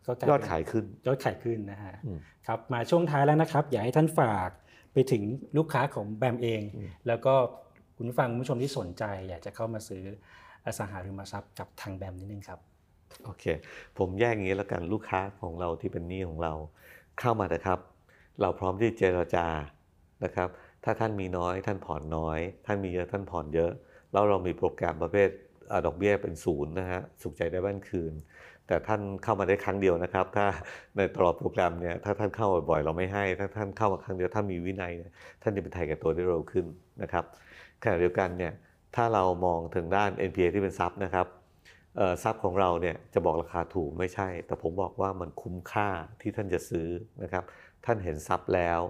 ก็กลยอดเป็นขายขึ้นยอดขายขึ้นนะฮะอืมครับมาช่วงท้ายแล้วนะครับ อยากให้ท่านฝากไปถึงลูกค้าของแบมเองอืมแล้วก็คุณผู้ฟังคุณผู้ชมที่สนใจ อยากจะเข้ามาซื้ออสังหาริมทรัพย์กับทางแบมนิดนึงครับโอเค ผมแยกอย่างนี้แล้วกันลูกค้าของเราที่เป็นหนี้ของเราเข้ามาเถอะครับ เราพร้อมที่เจรจานะครับ ถ้าท่านมีน้อยท่านผ่อนน้อย ท่านมีเยอะท่านผ่อนเยอะ แล้วเรามีโปรแกรมประเภทอดอกเบี้ยเป็นศูนย์นะฮะสุขใจได้บ้านคืน แต่ท่านเข้ามาได้ครั้งเดียวนะครับ ถ้าในตลอดโปรแกรมเนี่ยถ้าท่านเข้าบ่อยๆเราไม่ให้ ถ้าท่านเข้ามาครั้งเดียวท่านมีวินัย ท่านจะเป็นไทยกับตัวได้เร็วขึ้นนะครับขณะเดียวกันเนี่ยถ้าเรามองถึงด้าน NPA ที่เป็นทรัพย์นะครับเอ่อทรัพย์ของเราเนี่ยจะบอกราคาถูกไม่ใช่ แต่ผมบอกว่ามันคุ้มค่าที่ท่านจะซื้อนะครับ ท่านเห็นทรัพย์แล้ว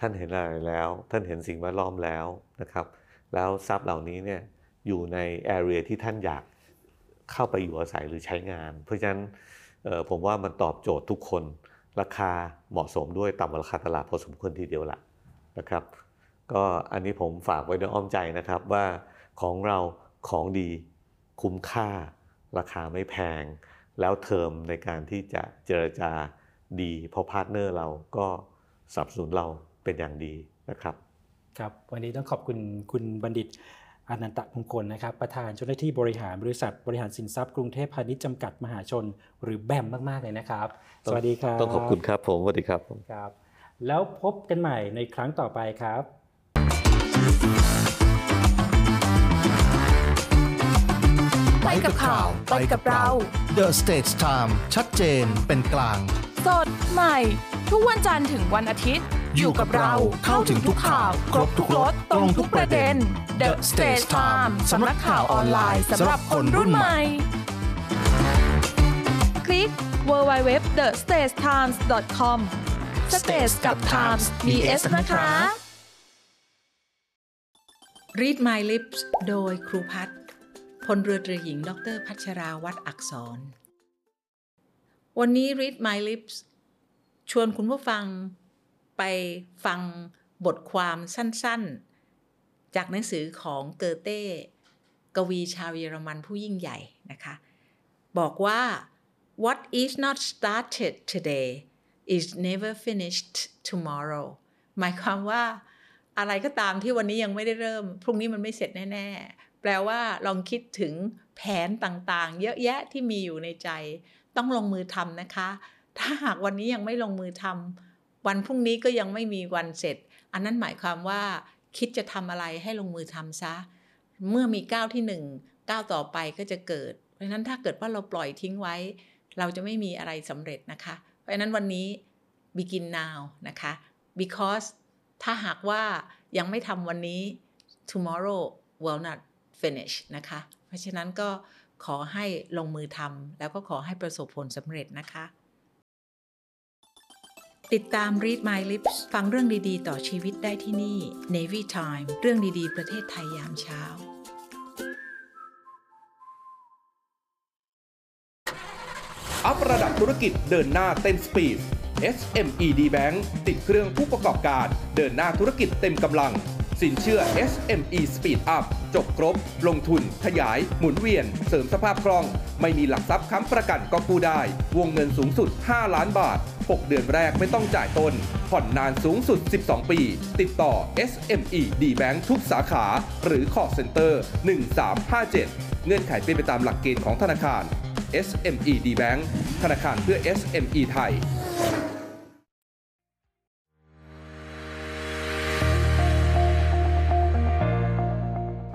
ท่านเห็นอะไรแล้ว ท่านเห็นสิ่งแวดล้อมแล้วนะครับ แล้วทรัพย์เหล่านี้เนี่ยอยู่ในแอเรียที่ท่านอยากเข้าไปอยู่อาศัยหรือใช้งาน เพราะฉะนั้นผมว่ามันตอบโจทย์ทุกคน ราคาเหมาะสมด้วยต่ำกว่าราคาตลาดพอสมควรทีเดียวละนะครับ ก็อันนี้ผมฝากไว้ในอ้อมใจนะครับว่าของเราของดีคุ้มค่า ราคาไม่แพง แล้วเทอมในการที่จะเจรจา ดีเพราะ partner เราก็สนับสนุนเราเป็นอย่างดีนะครับครับวันนี้ต้องขอบคุณคุณบัณฑิตอนันตมงคลนะครับ ประธานเจ้าหน้าที่บริหารบริษัท บริหารสินทรัพย์กรุงเทพพาณิชย์จำกัดมหาชน หรือแบมมากๆเลยนะครับ สวัสดีครับ ต้องขอบคุณครับผมสวัสดีครับผมครับ แล้วพบกันใหม่ในครั้งต่อไปครับไปกับข่าว ไปกับเรา The States Time ชัดเจนเป็นกลาง สด ใหม่ ทุกวันจันทร์ถึงวันอาทิตย์ อยู่กับเราเข้าถึงทุกข่าว ครบทุกรสตรงทุกประเด็น The Stage Time สำนักข่าวออนไลน์สำหรับคนรุ่นใหม่ คลิก www.thestagetimes.com Stage กับ Times มี S นะคะ Read My Lips โดยครูพัฒน์พลเรือตรีหญิง ดร พัชราวัตรอักษร วันนี้ Read My Lips ชวนคุณผู้ฟังไปฟังบทความสั้นๆ จากหนังสือของเกอเต้กวีชาวเยอรมันผู้ยิ่งใหญ่นะคะ บอกว่า what is not started today is never finished tomorrow หมายความว่าอะไรก็ตามที่วันนี้ยังไม่ได้เริ่ม พรุ่งนี้มันไม่เสร็จแน่ ๆ แปลว่าลองคิดถึงแผนต่างๆ เยอะแยะที่มีอยู่ในใจ ต้องลงมือทำนะคะ ถ้าหากวันนี้ยังไม่ลงมือทำวันพรุ่งนี้ก็ยังไม่มีวันเสร็จ อันนั้นหมายความว่าคิดจะทำอะไรให้ลงมือทำซะ เมื่อมีก้าวที่หนึ่งก้าวต่อไปก็จะเกิด เพราะฉะนั้นถ้าเกิดว่าเราปล่อยทิ้งไว้ เราจะไม่มีอะไรสำเร็จนะคะ เพราะฉะนั้นวันนี้ begin now นะคะ because ถ้าหากว่ายังไม่ทำวันนี้ tomorrow will not finish นะคะ เพราะฉะนั้นก็ ขอให้ลงมือทำแล้วก็ขอให้ประสบผลสำเร็จนะคะ ติดตาม Read My Lips ฟังเรื่องดีๆ ต่อชีวิตได้ที่นี่ Navy Time เรื่องดีๆ ประเทศไทยยามเช้าอัประดับธุรกิจเดินหน้าเต็มสปีด SME D Bank ติดเครื่องผู้ประกอบการ เดินหน้าธุรกิจเต็มกำลัง สินเชื่อ SME Speed Up จบครบ ลงทุน ขยาย หมุนเวียน เสริมสภาพคล่อง ไม่มีหลักทรัพย์ค้ำประกันก็กู้ได้ วงเงินสูงสุด 5 ล้านบาท 6 เดือนแรกไม่ต้องจ่ายต้น ผ่อนนานสูงสุด 12 ปี ติดต่อ SME D Bank ทุกสาขา หรือ Call Center 1357 เงื่อนไขเป็นไปตามหลักเกณฑ์ของธนาคาร SME D Bank ธนาคารเพื่อ SME ไทย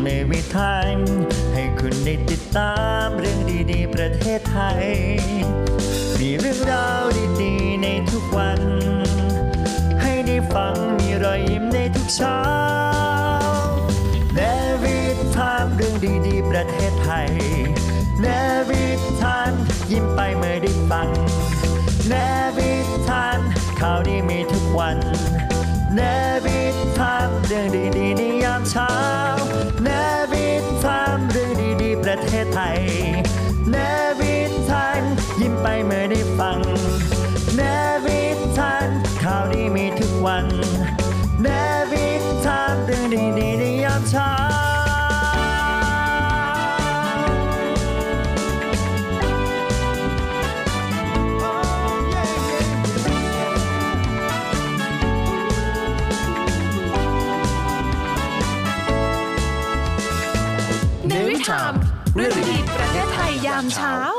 มาฟังในวิถีให้คุณได้ติดตามเรื่องดีๆ ประเทศไทย มีเรื่องราวดีๆ ในทุกวัน ให้ได้ฟังมีรอยยิ้มในทุกเช้าเนวิทามเรื่องดีๆ ประเทศไทยเนวิทามยิ้มไปเมื่อได้ฟังเนวิทามข่าวดีมีทุกวันเนวิทามเรื่องดีๆในยามเช้า ในวิ